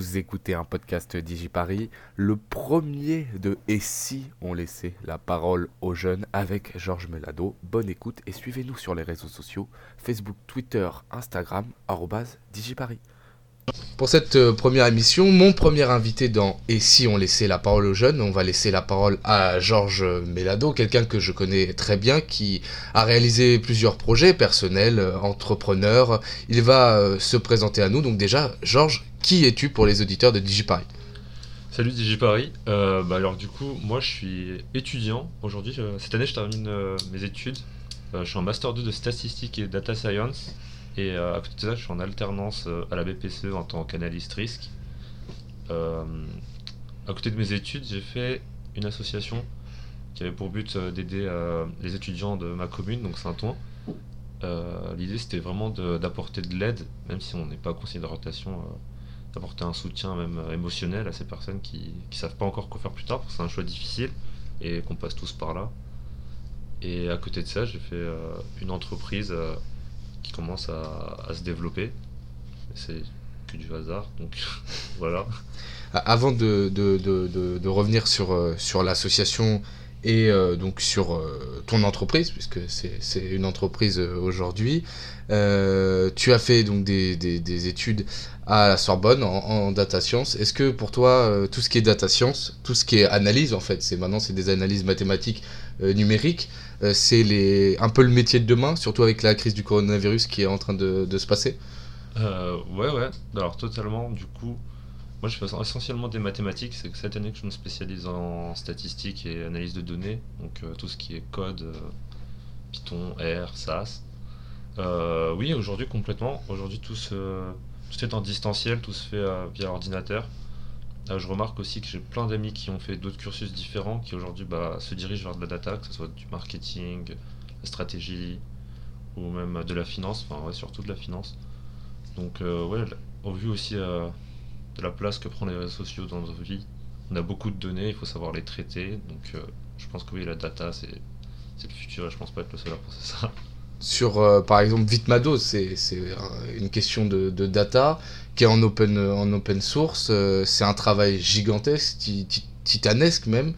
vous écoutez un podcast DigiParis, le premier de Et si on laissait la parole aux jeunes avec Georges Melado. Bonne écoute et suivez-nous sur les réseaux sociaux Facebook, Twitter, Instagram, DigiParis. Pour cette euh, première émission, mon premier invité dans Et si on laissait la parole aux jeunes, on va laisser la parole à Georges Melado, quelqu'un que je connais très bien, qui a réalisé plusieurs projets personnels, euh, entrepreneur. Il va euh, se présenter à nous. Donc déjà, Georges, qui es-tu pour les auditeurs de DigiParis? Salut DigiParis. bah alors du coup, moi je suis étudiant aujourd'hui. cette année, je termine mes études. je suis en master 2 de statistique et data science. Et euh, à côté de ça, je suis en alternance euh, à la BPCE en tant qu'analyste risque. Euh, à côté de mes études, j'ai fait une association qui avait pour but d'aider les étudiants de ma commune, donc Saint-Ouen. L'idée c'était vraiment d'apporter de, l'aide, même si on n'est pas conseiller de rotation, d'apporter un soutien même émotionnel à ces personnes qui ne savent pas encore quoi faire plus tard, parce que c'est un choix difficile et qu'on passe tous par là. Et à côté de ça, j'ai fait une entreprise qui commence à, se développer. C'est que du hasard, donc voilà. Avant de, revenir sur, euh, l'association et euh, donc sur euh, ton entreprise, puisque c'est une entreprise aujourd'hui, tu as fait donc des, des, des, études à la Sorbonne en, data science. Est-ce que pour toi, tout ce qui est data science, tout ce qui est analyse en fait, c'est maintenant c'est des analyses mathématiques numériques, euh, c'est les, un peu le métier de demain, surtout avec la crise du coronavirus qui est en train de, se passer? Euh, Ouais, ouais, alors totalement. Du coup, moi je fais essentiellement des mathématiques. C'est cette année que je me spécialise en statistique et analyse de données, donc euh, tout ce qui est code, Python, R, SAS. Oui, aujourd'hui complètement. Aujourd'hui tout, tout est en distanciel, tout se fait via ordinateur. Ah, je remarque aussi que j'ai plein d'amis qui ont fait d'autres cursus différents, qui aujourd'hui bah, se dirigent vers de la data, que ce soit du marketing, la stratégie, ou même de la finance, enfin surtout de la finance. Donc euh, ouais, au vu aussi euh, de la place que prennent les réseaux sociaux dans notre vie, on a beaucoup de données, il faut savoir les traiter. Donc euh, je pense que oui, la data, c'est le futur et je pense pas être le seul à penser ça sur, par exemple, Vitmado, c'est une question de, de, data qui est en open, en open source. Euh, c'est un travail gigantesque, titanesque même.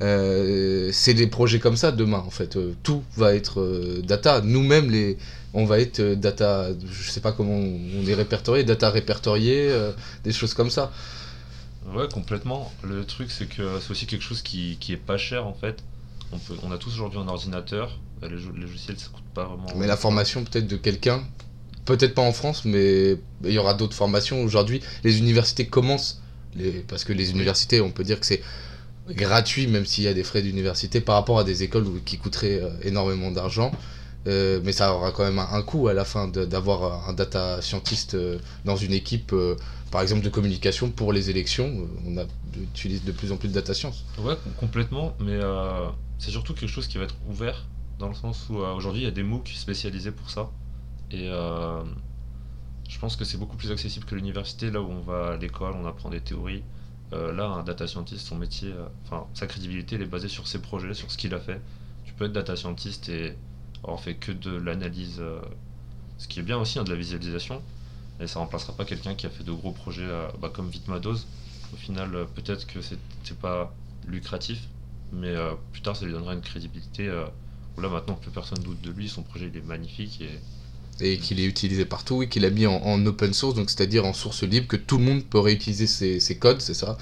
Euh, c'est des projets comme ça demain en fait. Euh, tout va être data. Nous-mêmes, les, on va être data. Je sais pas comment on est répertorié, data répertorié, des choses comme ça. Ouais, complètement. Le truc, c'est que c'est aussi quelque chose qui, qui est pas cher en fait. On a tous aujourd'hui un ordinateur. Les, logiciels, ça coûte pas vraiment. Mais la formation peut-être de quelqu'un Peut-être pas en France, mais il y aura d'autres formations. Aujourd'hui, les universités commencent, les, parce que les universités, on peut dire que c'est gratuit, même s'il y a des frais d'université, par rapport à des écoles qui coûteraient euh, énormément d'argent. Euh, mais ça aura quand même un, coût à la fin d'avoir un data scientist euh, dans une équipe, par exemple de communication pour les élections. on a, utilise de plus en plus de data science. Ouais, complètement, mais c'est surtout quelque chose qui va être ouvert, dans le sens où aujourd'hui il y a des MOOC spécialisés pour ça. Et euh, je pense que c'est beaucoup plus accessible que l'université, là où on va à l'école, on apprend des théories. Euh, là, un data scientist, son métier, euh, enfin, sa crédibilité, elle est basée sur ses projets, sur ce qu'il a fait. Tu peux être data scientist et avoir fait que de l'analyse, ce qui est bien aussi, hein, de la visualisation. Et ça remplacera pas quelqu'un qui a fait de gros projets bah, comme Vitmados. Au final, peut-être que c'est pas lucratif, mais plus tard, ça lui donnera une crédibilité. Là, maintenant, plus personne doute de lui, son projet il est magnifique et et qu'il est utilisé partout et qu'il a mis en, open source, donc c'est-à-dire en source libre, que tout le monde peut réutiliser ses, codes, c'est ça,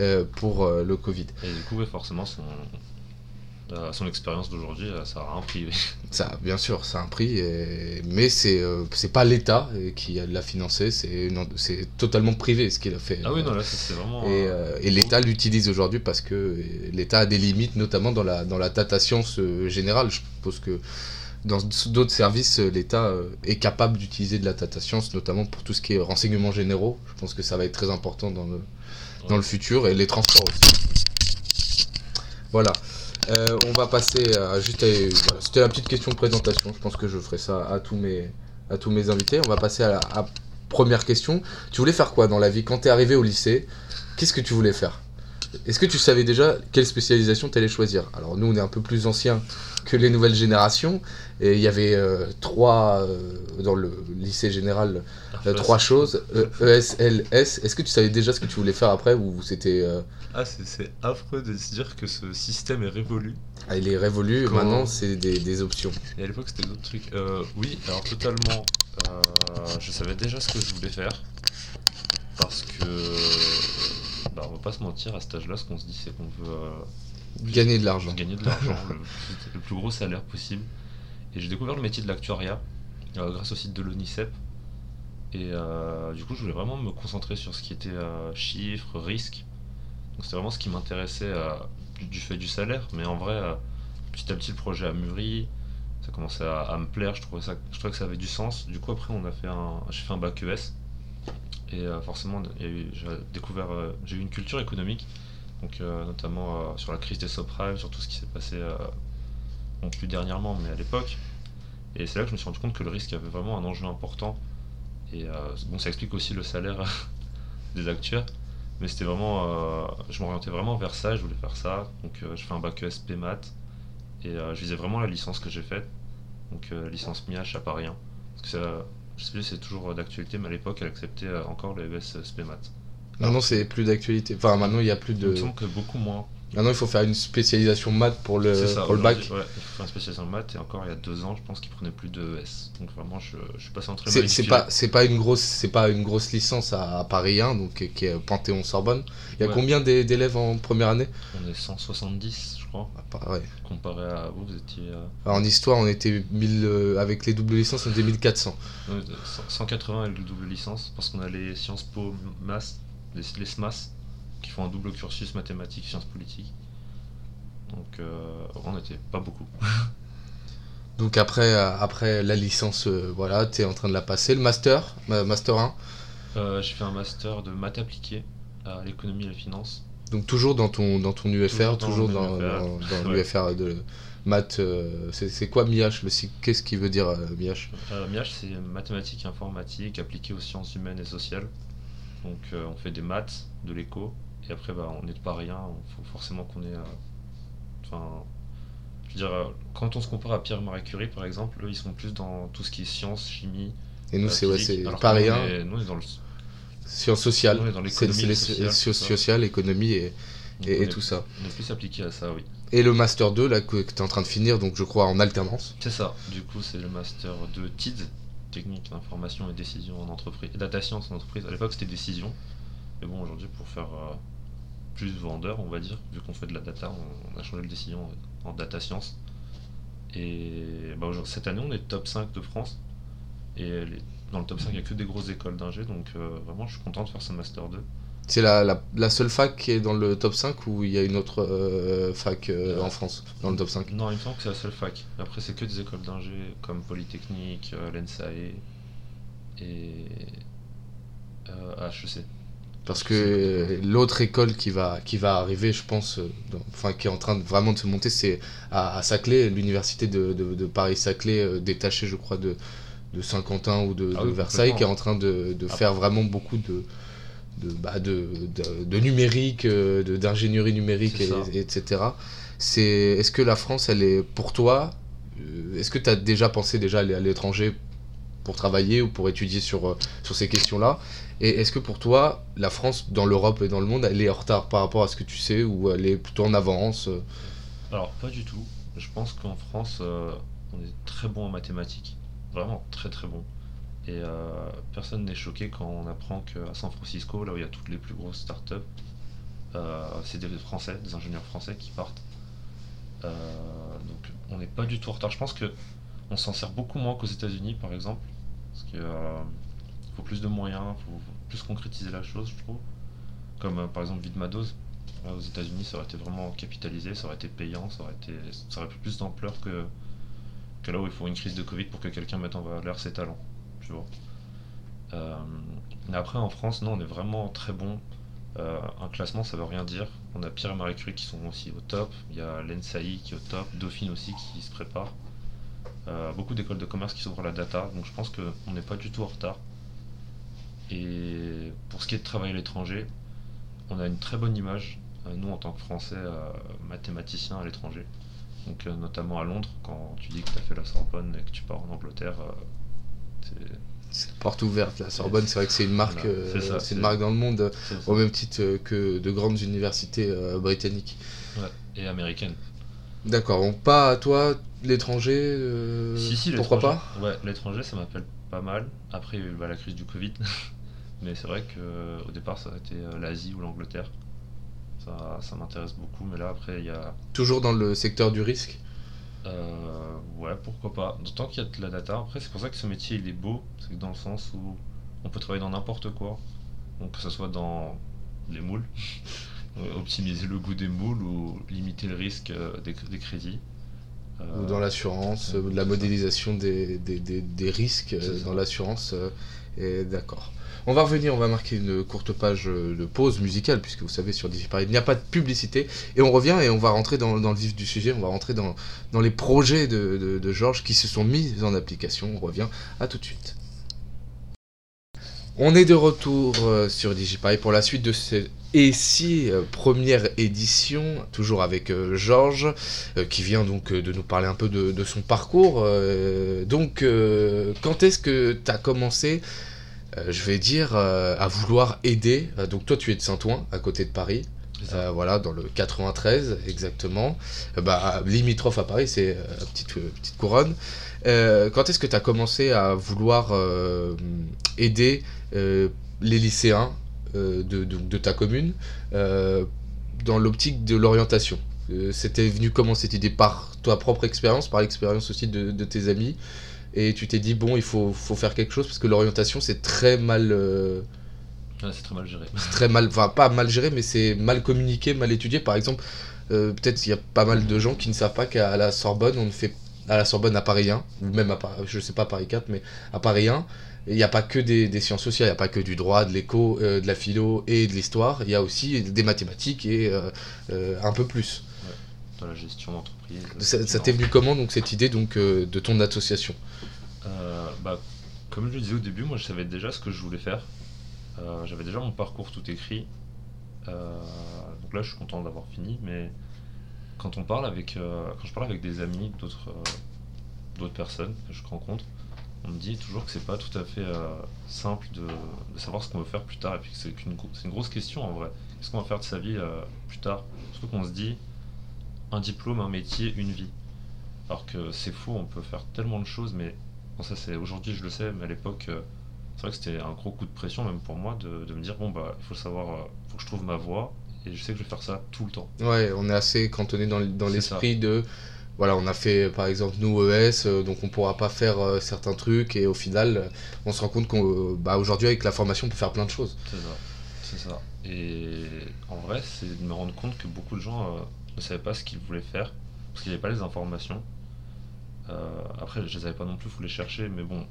euh, pour euh, le Covid. Et du coup, forcément, son, euh, son expérience d'aujourd'hui, ça a un prix. ça, bien sûr, ça a un prix, mais c'est c'est pas l'État qui l'a financé, c'est totalement privé ce qu'il a fait. Ah oui, non, là, c'est vraiment. Et, et l'État l'utilise aujourd'hui parce que l'État a des limites, notamment dans la, dans la data science générale. Je suppose que dans d'autres services, euh, l'État euh, est capable d'utiliser de la data science, notamment pour tout ce qui est renseignements généraux. Je pense que ça va être très important dans le, dans le futur et les transports aussi. Voilà. Euh, on va passer à juste c'était la petite question de présentation. Je pense que je ferai ça à tous mes à tous mes invités. On va passer à la première question. Tu voulais faire quoi dans la vie quand tu es arrivé au lycée? Qu'est-ce que tu voulais faire? Est-ce que tu savais déjà quelle spécialisation tu allais choisir? Alors nous, on est un peu plus anciens que les nouvelles générations, et il y avait euh, trois, euh, dans le lycée général, euh, trois choses, E, ESLS. Est-ce que tu savais déjà ce que tu voulais faire après, ou c'était... euh, Ah, c'est- affreux de se dire que ce système est révolu. ah, il est révolu, maintenant c'est des, des options. Et à l'époque, c'était d'autres trucs. Euh, oui, alors totalement. je savais déjà ce que je voulais faire. Parce que. Bah, on va pas se mentir, à cet âge-là, ce qu'on se dit, c'est qu'on veut. euh, Gagner de l'argent. gagner de l'argent, le, plus- le plus gros salaire possible. Et j'ai découvert le métier de l'actuariat euh, grâce au site de l'ONICEP. Et euh, du coup, je voulais vraiment me concentrer sur ce qui était chiffres, risques. Donc c'était vraiment ce qui m'intéressait du, du fait du salaire. Mais en vrai, petit à petit, le projet a mûri. Ça commençait à, à me plaire. Je trouvais, ça, je trouvais que ça avait du sens. Du coup, après, on a fait un, j'ai fait un bac ES. Et euh, forcément, j'ai découvert, euh, j'ai eu une culture économique. Donc, euh, notamment sur la crise des subprimes, sur tout ce qui s'est passé, bon, plus dernièrement, mais à l'époque. Et c'est là que je me suis rendu compte que le risque avait vraiment un enjeu important. Et bon, ça explique aussi le salaire des actuaires. Mais c'était vraiment. je m'orientais vraiment vers ça, je voulais faire ça. Donc je fais un bac ESP maths. Et je visais vraiment la licence que j'ai faite. Donc licence MIH à Paris 1. Parce que ça, je sais plus si c'est toujours d'actualité, mais à l'époque elle acceptait euh, encore le ES SP maths. Maintenant, c'est plus d'actualité. Enfin, maintenant, il n'y a plus Il de... me semble que beaucoup moins. Maintenant, il faut faire une spécialisation maths pour le, ça, pour le bac. Ouais, il faut faire une spécialisation maths et encore il y a deux ans, je pense qu'ils prenaient plus de ES. Donc vraiment, je, je suis passé en très C'est pas pas une grosse c'est pas une grosse licence à, à Paris 1 donc qui est Panthéon Sorbonne. Il y a Ouais. combien d'é- d'élèves en première année? On est 170, je crois, Ah, ouais. comparé à vous, vous étiez euh, Alors, en histoire, on était 1000 euh, avec les doubles licences, on était 1400. euh, 100 180 avec le double licence, parce qu'on a les Sciences Po Mass, les, les SMAS, qui font un double cursus mathématiques, sciences politiques. Donc euh, on n'était pas beaucoup. Donc après euh, après la licence euh, voilà, tu es en train de la passer le master, ma- master 1. Euh, j'ai fait un master de maths appliquées à l'économie et la finance. Donc toujours dans ton dans ton UFR, Toujours toujours dans dans, le dans, dans Ouais. l'UFR de maths euh, c'est quoi MIH qu'est-ce qui veut dire euh, MIH MIH, c'est mathématiques et informatique appliquées aux sciences humaines et sociales. Donc on fait des maths, de l'éco, et après bah, on est de Paris 1, il faut forcément qu'on ait... euh, Enfin, je veux dire, euh, quand on se compare à Pierre Marie Curie par exemple, eux ils sont plus dans tout ce qui est sciences, chimie, Et nous euh, c'est ouais, que Paris nous, 1, on est- nous on est dans le... sciences sociales, on est dans c'est l'économie, c'est le les sociales, économie et, et, est- tout ça. On est plus appliqué à ça, oui. Et le master 2 là que, tu es en train de finir donc je crois en alternance. C'est ça, du coup c'est le master de TID, technique d'information et décision en entreprise, data science en entreprise. À l'époque c'était décision, mais bon aujourd'hui pour faire euh, plus vendeur on va dire, vu qu'on fait de la data, on, on a changé de décision en data science. Et bah, cette année on est top 5 de France, et dans le top 5 il n'y a que des grosses écoles d'ingé, donc euh, vraiment je suis content de faire ce master 2. C'est la, la, la seule fac qui est dans le top 5 ou il y a une autre euh, fac euh, en France dans le top 5 Non, il me semble que c'est la seule fac. Après, c'est que des écoles d'ingé comme Polytechnique, l'ENSAE et HEC. Parce que l'autre école qui va, qui va arriver, je pense, euh, dans- enfin qui est en train de, vraiment de se monter, c'est à, à Saclay, l'université de, de, de Paris-Saclay, euh, détachée, je crois, de, de Saint-Quentin ou de, Ah oui, Versailles, qui est en train de, de Ah. faire vraiment beaucoup de, de, bah, de, de, de numérique, euh, de- d'ingénierie numérique, et- etc. C'est, est-ce que la France, elle est pour toi Est-ce que tu as déjà pensé déjà aller à l'étranger pour travailler ou pour étudier sur, sur ces questions-là? Et est-ce que pour toi, la France, dans l'Europe et dans le monde, elle est en retard par rapport à ce que tu sais ou elle est plutôt en avance euh? Alors, pas du tout. Je pense qu'en France, euh, on est très bon en mathématiques. Vraiment très très bon. Et euh, personne n'est choqué quand on apprend qu'à San Francisco, là où il y a toutes les plus grosses startups, c'est des Français, des ingénieurs français qui partent. Donc on n'est pas du tout en retard. Je pense que on s'en sert beaucoup moins qu'aux États-Unis, par exemple, parce qu'il faut plus de moyens, faut plus concrétiser la chose, je trouve. Comme euh, par exemple Vidmados, Là, aux États-Unis, ça aurait été vraiment capitalisé, ça aurait été payant, ça aurait, été, plus d'ampleur que, là où il faut une crise de Covid pour que quelqu'un mette en valeur ses talents. Tu vois. Euh, mais après, en France, non, on est vraiment très bon. Euh, un classement, ça veut rien dire. On a Pierre et Marie Curie qui sont aussi au top. Il y a l'ENSAI qui est au top. Dauphine aussi qui se prépare. Beaucoup d'écoles de commerce qui s'ouvrent la data. Donc je pense qu'on n'est pas du tout en retard. Et pour ce qui est de travailler à l'étranger, on a une très bonne image. nous en tant que Français mathématiciens à l'étranger. Donc notamment à Londres, quand tu dis que tu as fait la Sorbonne et que tu pars en Angleterre, c'est porte ouverte. La Sorbonne, c'est vrai que c'est une marque, c'est une marque dans le monde, au même titre que de grandes universités britanniques. Ouais, et américaines. D'accord, donc pas à toi, l'étranger euh, Si, si, pourquoi pas? Ouais, l'étranger, ça m'appelle pas mal. Après, bah, la crise du Covid. mais c'est vrai qu'au départ, ça a été euh, l'Asie ou l'Angleterre. Ça, ça m'intéresse beaucoup, mais là, après, il y a. Toujours dans le secteur du risque? Euh, Ouais, pourquoi pas. D'autant qu'il y a de la data. Après, c'est pour ça que ce métier, il est beau. C'est que dans le sens où on peut travailler dans n'importe quoi. Donc, que ce soit dans les moules. Euh, optimiser le goût des moules ou limiter le risque des, crédits. ou dans l'assurance, euh, la modélisation des, des, risques dans l'assurance. D'accord. On va revenir, on va marquer une courte page de pause musicale, puisque vous savez, sur DigiParis, il n'y a pas de publicité. Et on revient et on va rentrer dans, le vif du sujet, on va rentrer dans, les projets de Georges qui se sont mis en application. On revient à tout de suite. On est de retour euh, sur DigiParis pour la suite de cette et si euh, première édition, toujours avec euh, Georges, qui vient donc de nous parler un peu de, son parcours. donc, quand est-ce que tu as commencé, je vais dire, à vouloir aider Donc, toi, tu es de Saint-Ouen, à côté de Paris. voilà, dans le 93 exactement. bah, limitrophe à Paris, c'est petite, petite couronne. Quand est-ce que tu as commencé à vouloir aider euh, les lycéens euh, de, ta commune euh, dans l'optique de l'orientation? C'était venu comment cette idée? Par ta propre expérience, par l'expérience aussi de, tes amis? Et tu t'es dit bon il faut, faut, faire quelque chose parce que l'orientation c'est très mal c'est très mal géré. c'est très mal enfin pas mal géré mais c'est mal communiqué mal étudié. Par exemple peut-être il y a pas mal de gens qui ne savent pas qu'à la Sorbonne on ne fait à la Sorbonne à Paris 1 ou même à je sais pas Paris 4 mais à Paris 1 il n'y a pas que des, sciences sociales, il n'y a pas que du droit, de l'éco, euh, de la philo et de l'histoire, il y a aussi des mathématiques et euh, euh, un peu plus. dans la gestion d'entreprise. Ça, t'est venu comment donc cette idée donc de ton association? Bah, Comme je le disais au début, moi je savais déjà ce que je voulais faire. J'avais déjà mon parcours tout écrit. donc là je suis content d'avoir fini, mais quand on parle avec, quand je parle avec des amis, d'autres d'autres personnes que je rencontre, on me dit toujours que c'est pas tout à fait euh, simple de, savoir ce qu'on veut faire plus tard. Et puis c'est une, une, grosse question en vrai. Qu'est-ce qu'on va faire de sa vie euh, plus tard? Surtout qu'on se dit un diplôme, un métier, une vie. Alors que c'est faux, on peut faire tellement de choses, mais ça c'est aujourd'hui je le sais, mais à l'époque euh, c'est vrai que c'était un gros coup de pression même pour moi de, me dire bon bah il faut savoir, faut que je trouve ma voie et je sais que je vais faire ça tout le temps. Ouais, on est assez cantonné dans, dans l'esprit de voilà, on a fait par exemple nous ES, euh, donc on pourra pas faire euh, certains trucs et au final, on se rend compte qu'aujourd'hui bah, avec la formation, on peut faire plein de choses. C'est ça, c'est ça. Et en vrai, c'est de me rendre compte que beaucoup de gens euh, ne savaient pas ce qu'ils voulaient faire parce qu'il n'y avait pas les informations. après, je les avais pas non plus, il faut les chercher, mais bon.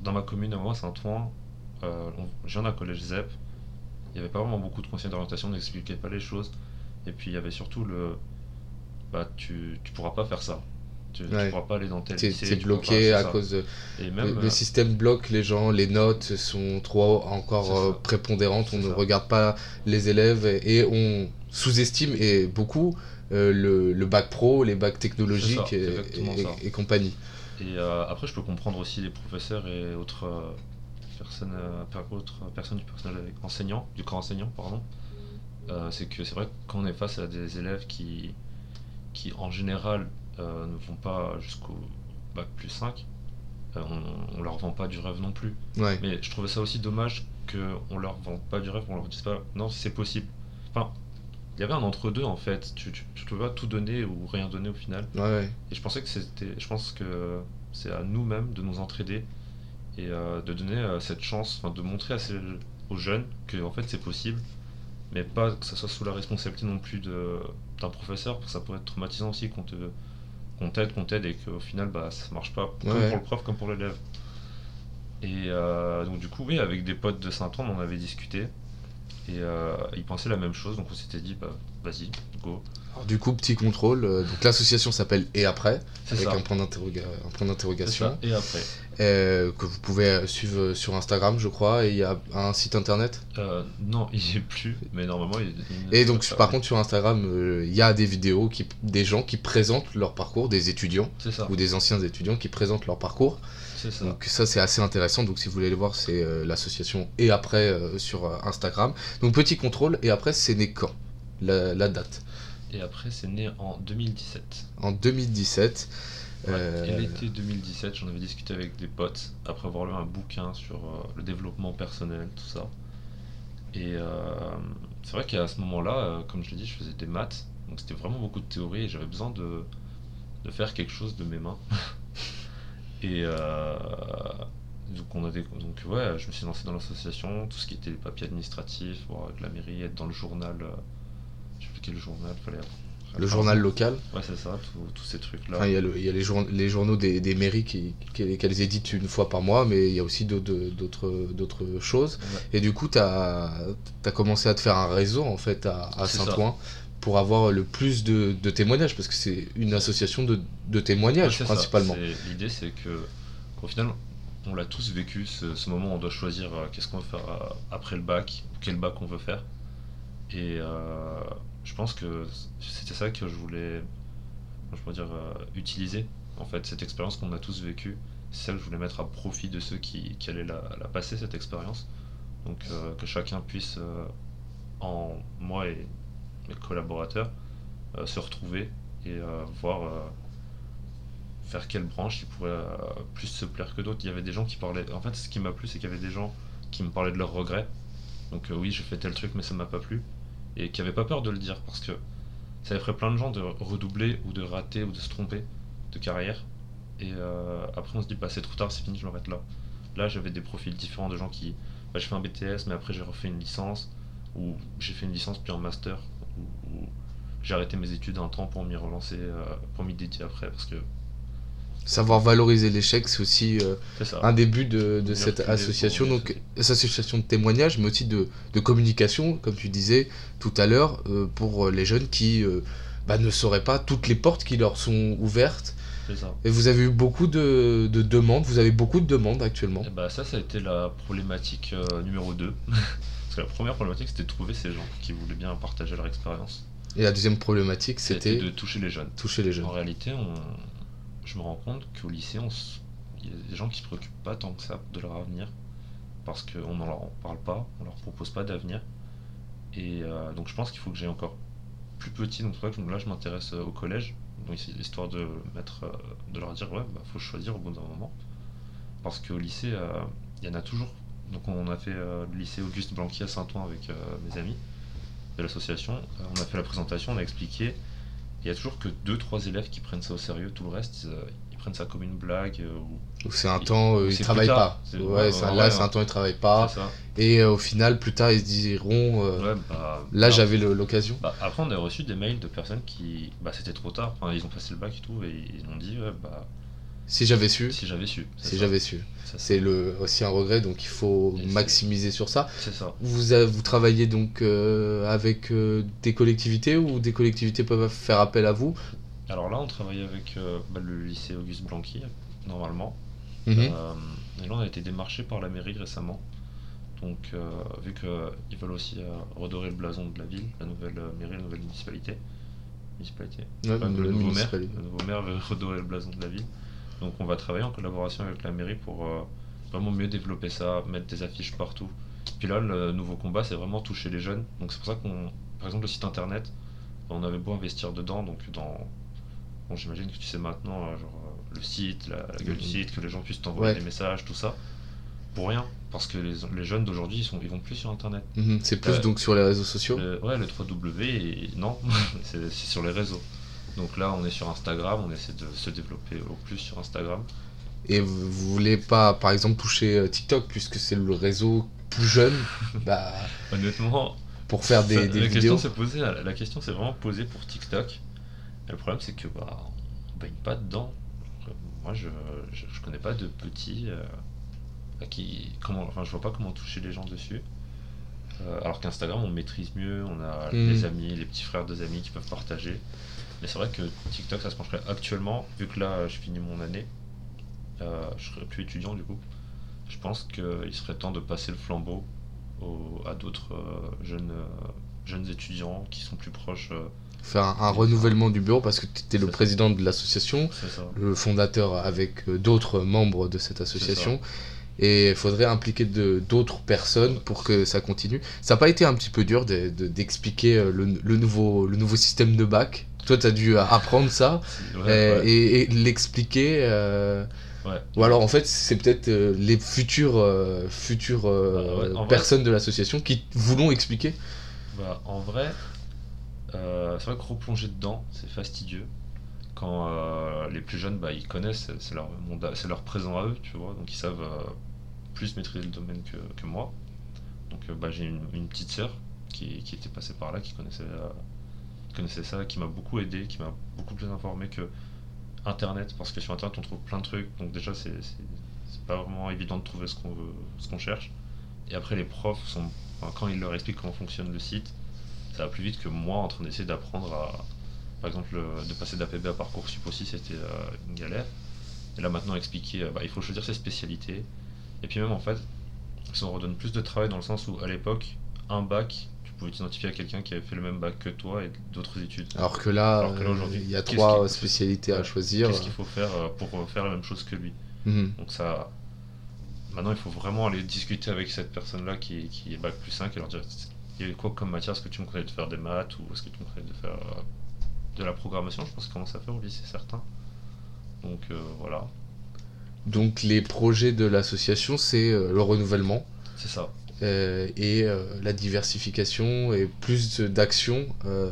dans ma commune, à moi, Saint-Ouen, j'ai un collège ZEP. Il n'y avait pas vraiment beaucoup de conseils d'orientation, on n'expliquait pas les choses. Et puis il y avait surtout le, bah, tu, tu pourras pas faire ça. Tu, ne pourras pas aller dans tel lycée. C'est bloqué à cause de. Et même, le, euh, système bloque les gens, les notes sont trop encore euh, prépondérantes, on ne regarde pas les élèves et, on sous-estime et beaucoup euh, le, le, bac pro, les bacs technologiques et, compagnie. Et après, je peux comprendre aussi les professeurs et autres personnes, autres personnes du personnel enseignant, du corps enseignant, pardon. c'est que c'est vrai que quand on est face à des élèves qui, qui en général euh, ne vont pas jusqu'au bac plus 5, euh, on, on, leur vend pas du rêve non plus. Mais je trouvais ça aussi dommage qu'on leur vende pas du rêve, qu'on leur dise pas non, c'est possible. Enfin, il y avait un entre-deux en fait. Tu, tu, tu, peux pas tout donner ou rien donner au final. Et je pensais que c'était. Je pense que c'est à nous-mêmes de nous entraider et euh, de donner cette chance, de montrer à ces, aux jeunes que en fait c'est possible mais pas que ça soit sous la responsabilité non plus d'un professeur, parce que ça pourrait être traumatisant aussi qu'on te qu'on t'aide, qu'on t'aide et qu'au final bah ça marche pas, comme pour le prof comme pour l'élève. Et euh, donc du coup oui avec des potes de Saint-Ouen on avait discuté Et euh, ils pensaient la même chose, donc on s'était dit, bah, vas-y, go. Alors, du coup, petit contrôle. euh, donc l'association s'appelle Et après, C'est avec ça. un point d'interroga- un point C'est d'interrogation. ça. Et après euh, que vous pouvez suivre sur Instagram, je crois, et il y a un site internet. Euh, Non, il n'y est plus, mais normalement, il, il Et donc, par contre, sur Instagram, euh, il y a des vidéos, qui, des gens qui présentent leur parcours, des étudiants ou des anciens étudiants qui présentent leur parcours. ça. Donc ça, c'est assez intéressant. Donc si vous voulez le voir, c'est l'association Et après sur Instagram. Donc petit contrôle, Et après, c'est né quand la, la date? Et après, c'est né en 2017. En 2017. Ouais, Euh, Et l'été 2017, j'en avais discuté avec des potes après avoir lu un bouquin sur euh, le développement personnel, tout ça. Et euh, c'est vrai qu'à ce moment-là, euh, comme je l'ai dit, je faisais des maths, donc c'était vraiment beaucoup de théorie et j'avais besoin de, de faire quelque chose de mes mains. et donc on donc ouais, je me suis lancé dans l'association, tout ce qui était les papiers administratifs, voir avec la mairie, être dans le journal, je sais plus quel journal, fallait. Le journal local. Ouais, c'est ça, tous- ces trucs-là. Enfin, il y a, le- il y a les, jour- les journaux des, des mairies qui, qui- qu'elles éditent une fois par mois, mais il y a aussi d'autres, choses. Ouais. Et du coup, tu as, commencé à te faire un réseau en fait à. Saint-Ouen pour avoir le plus de, de témoignages, parce que c'est une association de, de témoignages Ouais, principalement. L'idée, c'est que, au final, on l'a tous vécu, ce, ce moment où on doit choisir euh, qu'est-ce qu'on veut faire euh, après le bac, quel bac on veut faire. Et euh, je pense que c'était ça que je voulais, dire, euh, utiliser. En fait, cette expérience qu'on a tous vécue, celle que je voulais mettre à profit de ceux qui, allaient la, passer, cette expérience. Donc, euh, que chacun puisse, euh, en moi et mes collaborateurs, se retrouver et voir faire quelle branche qui pourrait plus se plaire que d'autres. Il y avait des gens qui parlaient. En fait, ce qui m'a plu, c'est qu'il y avait des gens qui me parlaient de leurs regrets. Donc, oui, j'ai fait tel truc, mais ça m'a pas plu. Et qui avaient pas peur de le dire parce que ça ferait plein de gens de redoubler ou de rater ou de se tromper de carrière. Et euh, après, on se dit, bah, c'est trop tard, c'est fini, je m'arrête là. Là, j'avais des profils différents de gens qui. Bah, je fais un BTS, mais après, j'ai refait une licence. Ou j'ai fait une licence puis un master. Ou, ou j'ai arrêté mes études un temps pour m'y relancer, euh, pour m'y dédier après. Parce que Savoir valoriser l'échec, c'est aussi euh, un début de, de Mieux cette association. Donc, cette association de témoignages, mais aussi de, de communication, comme tu disais tout à l'heure, euh, pour les jeunes qui euh, bah, ne sauraient pas toutes les portes qui leur sont ouvertes. Ça. Et vous avez eu beaucoup de, de demandes, vous avez beaucoup de demandes actuellement. Et bah ça, ça a été la problématique euh, numéro 2. Parce que la première problématique, c'était de trouver ces gens qui voulaient bien partager leur expérience. Et la deuxième problématique, C'était c'était de toucher les jeunes. toucher les jeunes. En réalité, on... je me rends compte qu'au lycée, il y a des gens qui se préoccupent pas tant que ça de leur avenir. Parce qu'on n'en leur parle pas, on leur propose pas d'avenir. Et euh, donc je pense qu'il faut que j'aille encore plus petit. Donc là, je m'intéresse euh, au collège. Donc c'est histoire de mettre, euh, de leur dire, ouais, bah, faut choisir au bout d'un moment. Parce qu'au lycée, il y en a toujours. Donc on a fait le lycée Auguste Blanqui à Saint-Ouen avec mes amis de l'association. On a fait la présentation, on a expliqué. Il y a toujours que 2-3 élèves qui prennent ça au sérieux. Tout le reste, ils, euh, ils prennent ça comme une blague. euh, ou... Donc c'est un temps, euh, ils travaillent pas. Ouais, là c'est un temps, ils travaillent pas. Et euh, au final, plus tard, ils se diront, euh, Ouais, bah, là bah, j'avais l'occasion. bah, après, on a reçu des mails de personnes qui. Bah, c'était trop tard. Enfin, ils ont passé le bac et tout, et ils ont dit, ouais, bah, Si j'avais su, si j'avais su. c'est si j'avais su. C'est le, aussi un regret, donc il faut Et maximiser sur ça. C'est ça. Vous, travaillez donc euh, avec euh, des collectivités ou des collectivités peuvent faire appel à vous? Alors là, on travaille avec euh, bah, le lycée Auguste Blanqui, normalement. Mhm. Et là, on a été démarché par la mairie récemment. Donc, vu qu'ils veulent aussi redorer le blason de la ville, la nouvelle mairie, la nouvelle municipalité. Municipalité. Ouais, Enfin, le le, nouveau maire, municipalité. le nouveau maire veut redorer le blason de la ville. Donc, on va travailler en collaboration avec la mairie pour euh, vraiment mieux développer ça, mettre des affiches partout. Puis là, le nouveau combat, c'est vraiment toucher les jeunes. Donc, c'est pour ça qu'on, par exemple, le site internet, on avait beau investir dedans, donc dans. Bon, j'imagine que tu sais maintenant, euh, genre euh, le site, la, la gueule du site, que les gens puissent t'envoyer Ouais. des messages, tout ça, pour rien. Parce que les, les jeunes d'aujourd'hui, ils, sont, ils vont plus sur internet. Mhm. C'est plus donc sur les réseaux sociaux Le- ouais, le 3W, et non, c'est sur les réseaux. Donc là, on est sur Instagram, on essaie de se développer au plus sur Instagram. et vous, voulez pas par exemple toucher euh, TikTok puisque c'est le réseau plus jeune? Bah, Honnêtement, pour faire des, ça- des la vidéos. question posée, la question s'est vraiment posée pour TikTok. Et le problème, c'est que bah, on baigne pas dedans. Euh, Moi, je, je, je connais pas de petits euh, à qui, comment, enfin, je vois pas comment toucher les gens dessus. Euh, alors qu'Instagram, on maîtrise mieux, on a Mm. les amis, les petits frères des amis qui peuvent partager. Mais c'est vrai que TikTok, ça se pencherait actuellement, vu que là, je finis mon année, euh, je serai plus étudiant du coup. Je pense qu'il serait temps de passer le flambeau au- à d'autres euh, jeunes, euh, jeunes étudiants qui sont plus proches. Faire un, un renouvellement du bureau parce que tu étais le ça. président de l'association, le fondateur avec d'autres membres de cette association. Et il faudrait impliquer d'autres personnes pour que ça continue. Ça n'a pas été un petit peu dur de- de- d'expliquer euh, le, le nouveau, le nouveau système de bac Toi, tu as dû apprendre ça Ouais, euh, ouais. et, et l'expliquer. euh, Ouais. Ou alors, en fait, c'est peut-être euh, les futures, euh, futures euh, Bah, ouais, en vrai- personnes de l'association qui voulons expliquer. Bah, en vrai, c'est vrai que replonger dedans, c'est fastidieux. Quand les plus jeunes, bah, ils connaissent, c'est- leur monde, leur présent à eux, tu vois, donc ils savent plus maîtriser le domaine que, moi. Donc euh, bah, j'ai une, petite sœur qui, était passée par là, qui connaissait, euh, qui connaissait ça, qui m'a beaucoup aidé, qui m'a beaucoup plus informé que Internet, parce que sur Internet on trouve plein de trucs, donc déjà c'est pas vraiment évident de trouver ce qu'on cherche. Et après les profs sont, quand ils leur expliquent comment fonctionne le site, ça va plus vite que moi en train d'essayer d'apprendre à, par exemple, de passer d'APB à Parcoursup aussi, c'était euh, une galère. Et là maintenant expliquer, bah, il faut choisir ses spécialités. Et puis même en fait, ça redonne plus de travail dans le sens où à l'époque, un bac, tu pouvais t'identifier à quelqu'un qui avait fait le même bac que toi et d'autres études. Alors que là, Alors que là, euh, aujourd'hui, il y a trois spécialités à choisir. Qu'est-ce qu'il faut faire euh, pour euh, faire la même chose que lui? Mhm. Donc ça. Maintenant, il faut vraiment aller discuter avec cette personne-là qui, qui est bac plus 5 et leur dire il y a quoi comme matière? Est-ce que tu me connais de faire des maths ou est-ce que tu me connais de faire de la programmation? Je pense qu'ils commencent à faire au lycée certains. Donc euh, voilà, Donc les projets de l'association, c'est euh, le renouvellement c'est ça. euh, et euh, la diversification et plus d'actions euh,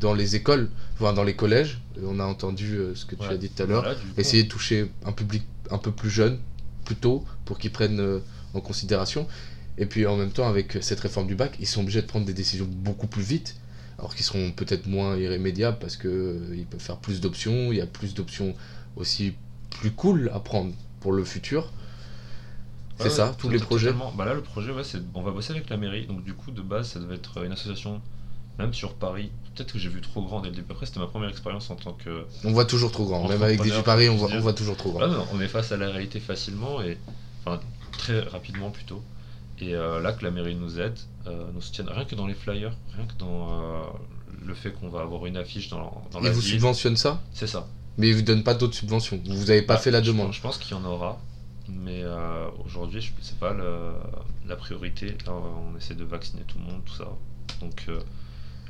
dans les écoles, enfin dans les collèges. On a entendu ce que tu Ouais. as dit tout à l'heure. Voilà, Essayer de toucher un public un peu plus jeune, plus tôt, pour qu'ils prennent en considération. Et puis en même temps, avec cette réforme du bac, ils sont obligés de prendre des décisions beaucoup plus vite, alors qu'ils seront peut-être moins irrémédiables parce que euh, ils peuvent faire plus d'options. Il y a plus d'options aussi plus cool à prendre pour le futur. C'est Ouais, ça, ouais, tous les projets? Bah là, le projet, ouais, c'est on va bosser avec la mairie. Donc du coup, de base, ça devait être une association, même sur Paris. Peut-être que j'ai vu trop grand dès le début. Après, c'était ma première expérience en tant que On voit toujours trop grand. Même avec Entrepreneur, DigiParis, on je voit, on voit toujours trop grand. Là, non, on est face à la réalité facilement et enfin très rapidement plutôt. Et euh, là que la mairie nous aide, euh, nous soutienne rien que dans les flyers, rien que dans euh, le fait qu'on va avoir une affiche dans, dans Ils la vous ville. subventionnent ça, C'est ça. Mais ils vous donnent pas d'autres subventions. Vous n'avez pas Bah, fait la je demande. pense- Je pense qu'il y en aura, mais euh, aujourd'hui, je- c'est pas le- la priorité. Là, on essaie de vacciner tout le monde, tout ça. Donc, euh,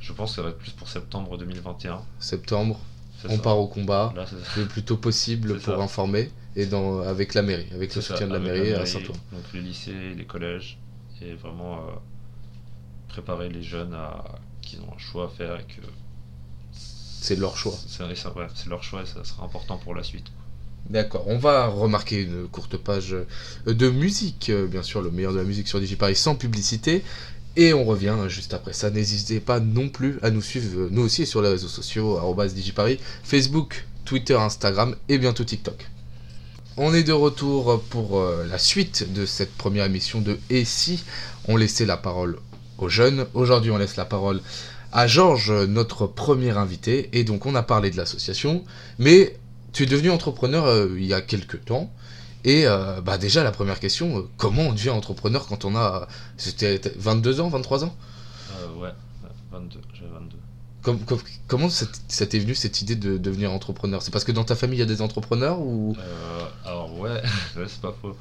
je pense que ça va être plus pour septembre 2021. Septembre, on ça. part au combat. Là, le plus tôt possible pour ça. informer et dans, avec la mairie, avec le ça, soutien de la mairie à mairie, Saint-Ouen. Donc les lycées, les collèges, et vraiment euh, préparer les jeunes à qu'ils ont un choix à faire et que C'est leur choix. C'est ouais, leur choix et ça sera important pour la suite. D'accord, on va remarquer une courte page euh, de musique, euh, bien sûr, le meilleur de la musique sur DigiParis sans publicité. Et on revient juste après ça. N'hésitez pas non plus à nous suivre, euh, nous aussi, sur les réseaux sociaux, DigiParis, Facebook, Twitter, Instagram et bientôt TikTok. On est de retour pour la suite de cette première émission de Et si on laissait la parole aux jeunes. Aujourd'hui, on laisse la parole à Georges, notre premier invité. Et donc, on a parlé de l'association, mais tu es devenu entrepreneur euh, il y a quelques temps. Et euh, bah déjà, la première question, euh, comment on devient entrepreneur quand on a. C'était 22 ans, 23 ans? Ouais, ouais, 22, j'avais 22. Com- com- Comment ça t'est venu cette idée de devenir entrepreneur? C'est parce que dans ta famille il y a des entrepreneurs ou? Alors ouais, c'est pas faux.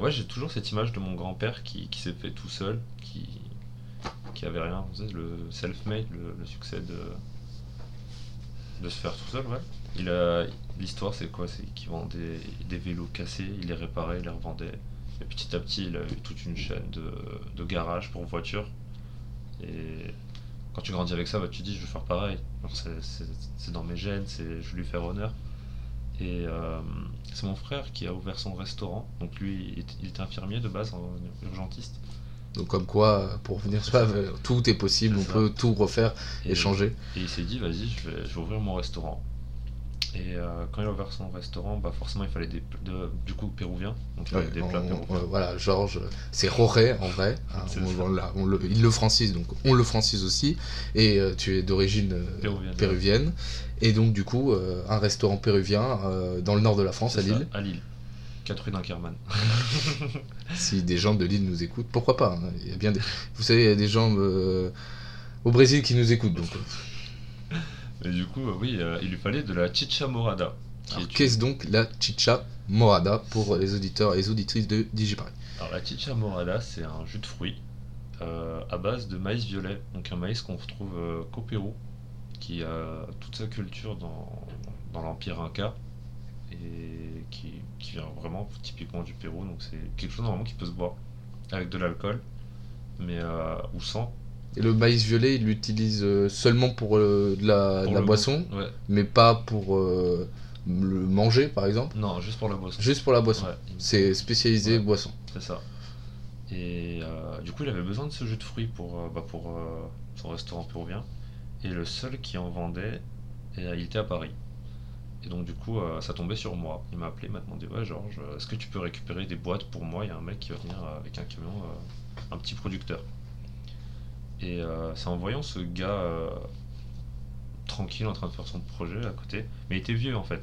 Ouais, j'ai toujours cette image de mon grand-père qui, qui s'est fait tout seul, qui avait rien, le self-made, le, succès de, de se faire tout seul, ouais. Il a, l'histoire c'est quoi? C'est qu'il vendait des vélos cassés, il les réparait, il les revendait. Et petit à petit, il a eu toute une chaîne de, de garages pour voitures. Et quand tu grandis avec ça, bah, tu dis, je vais faire pareil. C'est- dans mes gènes, je vais lui faire honneur. Et euh, c'est mon frère qui a ouvert son restaurant. Donc lui, il il était infirmier de base, en urgentiste. Donc comme quoi, pour venir sur tout est possible, on ça. peut tout refaire Et, et changer. et il s'est dit, vas-y, je vais, je vais ouvrir mon restaurant. Et euh, quand il a ouvert son restaurant, bah forcément il fallait des de, du coup péruvien, donc il fallait Ouais, des plats on- péruviens. voilà, Georges, c'est Roré en vrai. hein, on- le- il le francise, donc on le francise aussi. Et euh, tu es d'origine euh, Péruvienne. péruvienne. Et donc, du coup, euh, un restaurant péruvien euh, dans le nord de la France, à ça, Lille. À Lille. 4 rue d'Inkerman. Si des gens de Lille nous écoutent, pourquoi pas hein, il y a bien des... Vous savez, il y a des gens euh, au Brésil qui nous écoutent. Donc, Et du coup, euh, oui, euh, il lui fallait de la chicha morada. qu'est-ce donc la chicha morada pour les auditeurs et les auditrices de DigiParis? Alors la chicha morada, c'est un jus de fruits à base de maïs violet, donc un maïs qu'on retrouve qu'au Pérou, qui a toute sa culture dans, dans l'Empire Inca et qui, qui vient vraiment typiquement du Pérou, donc c'est quelque chose normalement qui peut se boire avec de l'alcool, mais euh, ou sans. Et le maïs violet, il l'utilise euh, seulement pour euh, de la, de Pour la boisson. Ouais. mais pas pour euh, le manger, par exemple? Non, juste pour la boisson. Juste pour la boisson. Ouais, C'est spécialisé Ouais. boisson. C'est ça. Et du coup, il avait besoin de ce jus de fruits pour, bah, pour son restaurant péruvien. Et le seul qui en vendait, et, il était à Paris. Et donc, du coup, euh, ça tombait sur moi. Il m'a appelé, il m'a demandé Ouais, Georges, euh, est-ce que tu peux récupérer des boîtes pour moi? Il y a un mec qui va venir euh, avec un camion, un petit producteur. Et c'est en voyant ce gars tranquille en train de faire son projet à côté, mais il était vieux en fait.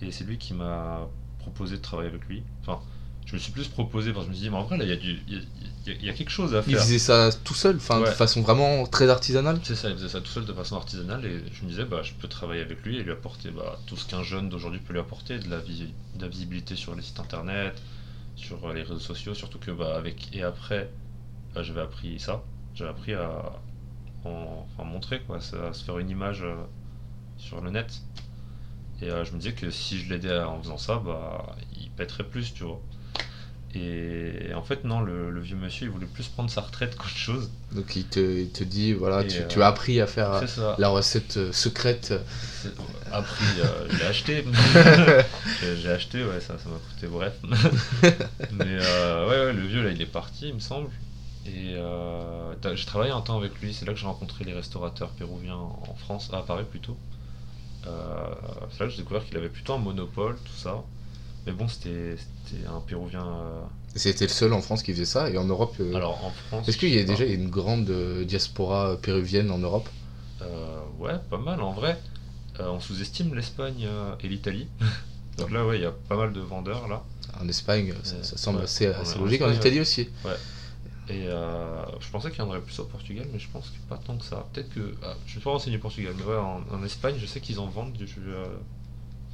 Et c'est lui qui m'a proposé de travailler avec lui. Enfin, je me suis plus proposé parce que je me suis dit, mais en vrai, là, il y, a du- il y a- il y a- il y a quelque chose à Il faire. faisait ça tout seul, enfin de Ouais. façon vraiment très artisanale. C'est ça, il faisait ça tout seul de façon artisanale et je me disais, bah, je peux travailler avec lui et lui apporter bah, tout ce qu'un jeune d'aujourd'hui peut lui apporter, de la, visi- de la visibilité sur les sites internet, sur euh, les réseaux sociaux, surtout que bah, avec et après, bah, j'avais appris ça, j'avais appris à en- enfin, montrer, quoi, à se faire une image euh, sur le net. Et euh, je me disais que si je l'aidais en faisant ça, bah, il pèterait plus, tu vois. Et en fait, non, le, le vieux monsieur, il voulait plus prendre sa retraite qu'autre chose. Donc il te, il te dit voilà, tu, euh, tu as appris à faire la recette euh, secrète. Appris, euh, j'ai acheté. j'ai acheté, ouais, ça ça m'a coûté, bref. Mais euh, ouais, ouais, le vieux, là, il est parti, il me semble. Et j'ai travaillé un temps avec lui, c'est là que j'ai rencontré les restaurateurs péruviens en France, à Paris plutôt. C'est là que j'ai découvert qu'il avait plutôt un monopole, tout ça. Mais bon, c'était un péruvien. euh, C'était le seul en France qui faisait ça et en Europe. euh, Alors en France. Est-ce qu'il y a déjà une grande euh, diaspora péruvienne en Europe? Euh, ouais, pas mal en vrai. On sous-estime l'Espagne et l'Italie. Donc là, ouais, il y a pas mal de vendeurs là. En Espagne, ça, ça semble ouais. assez, Ouais, assez en logique. En Espagne, Italie aussi. Et euh, je pensais qu'il y en aurait plus au Portugal, mais je pense que pas tant que ça. Peut-être que. ah, je suis pas renseigné au Portugal, mais ouais, en, en Espagne, je sais qu'ils en vendent du euh,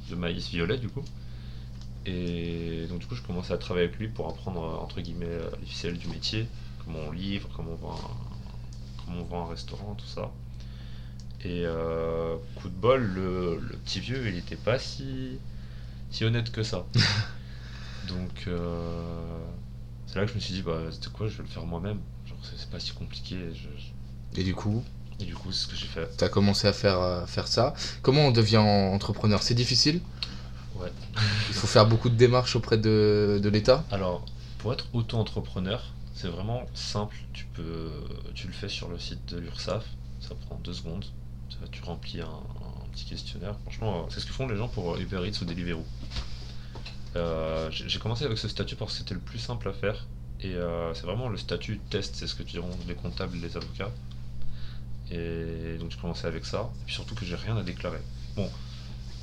de maïs violet du coup. Et donc, du coup, je commençais à travailler avec lui pour apprendre, euh, entre guillemets, euh, les ficelles du métier, comment on livre, comment on vend un, comment on vend un restaurant, tout ça. Et euh, coup de bol, le, le petit vieux, il était pas si, si honnête que ça. Donc, euh, c'est là que je me suis dit, bah, c'était quoi, je vais le faire moi-même? Genre, c'est c'est pas si compliqué. je- je- Et du coup, Et du coup, c'est ce que j'ai fait. tu as commencé à faire, euh, faire ça. Comment on devient entrepreneur? C'est difficile? Ouais. Il faut faire beaucoup de démarches auprès de, de l'État Alors, pour être auto-entrepreneur, c'est vraiment simple. Tu peux, tu le fais sur le site de l'URSSAF. Ça prend deux secondes. Tu- remplis un, un petit questionnaire. Franchement, euh, c'est ce que font les gens pour Uber Eats ou Deliveroo. Euh, J'ai commencé avec ce statut parce que c'était le plus simple à faire. Et euh, c'est vraiment le statut test, c'est ce que diront les comptables, les avocats. Et donc j'ai commencé avec ça. Et puis surtout que j'ai rien à déclarer. Bon,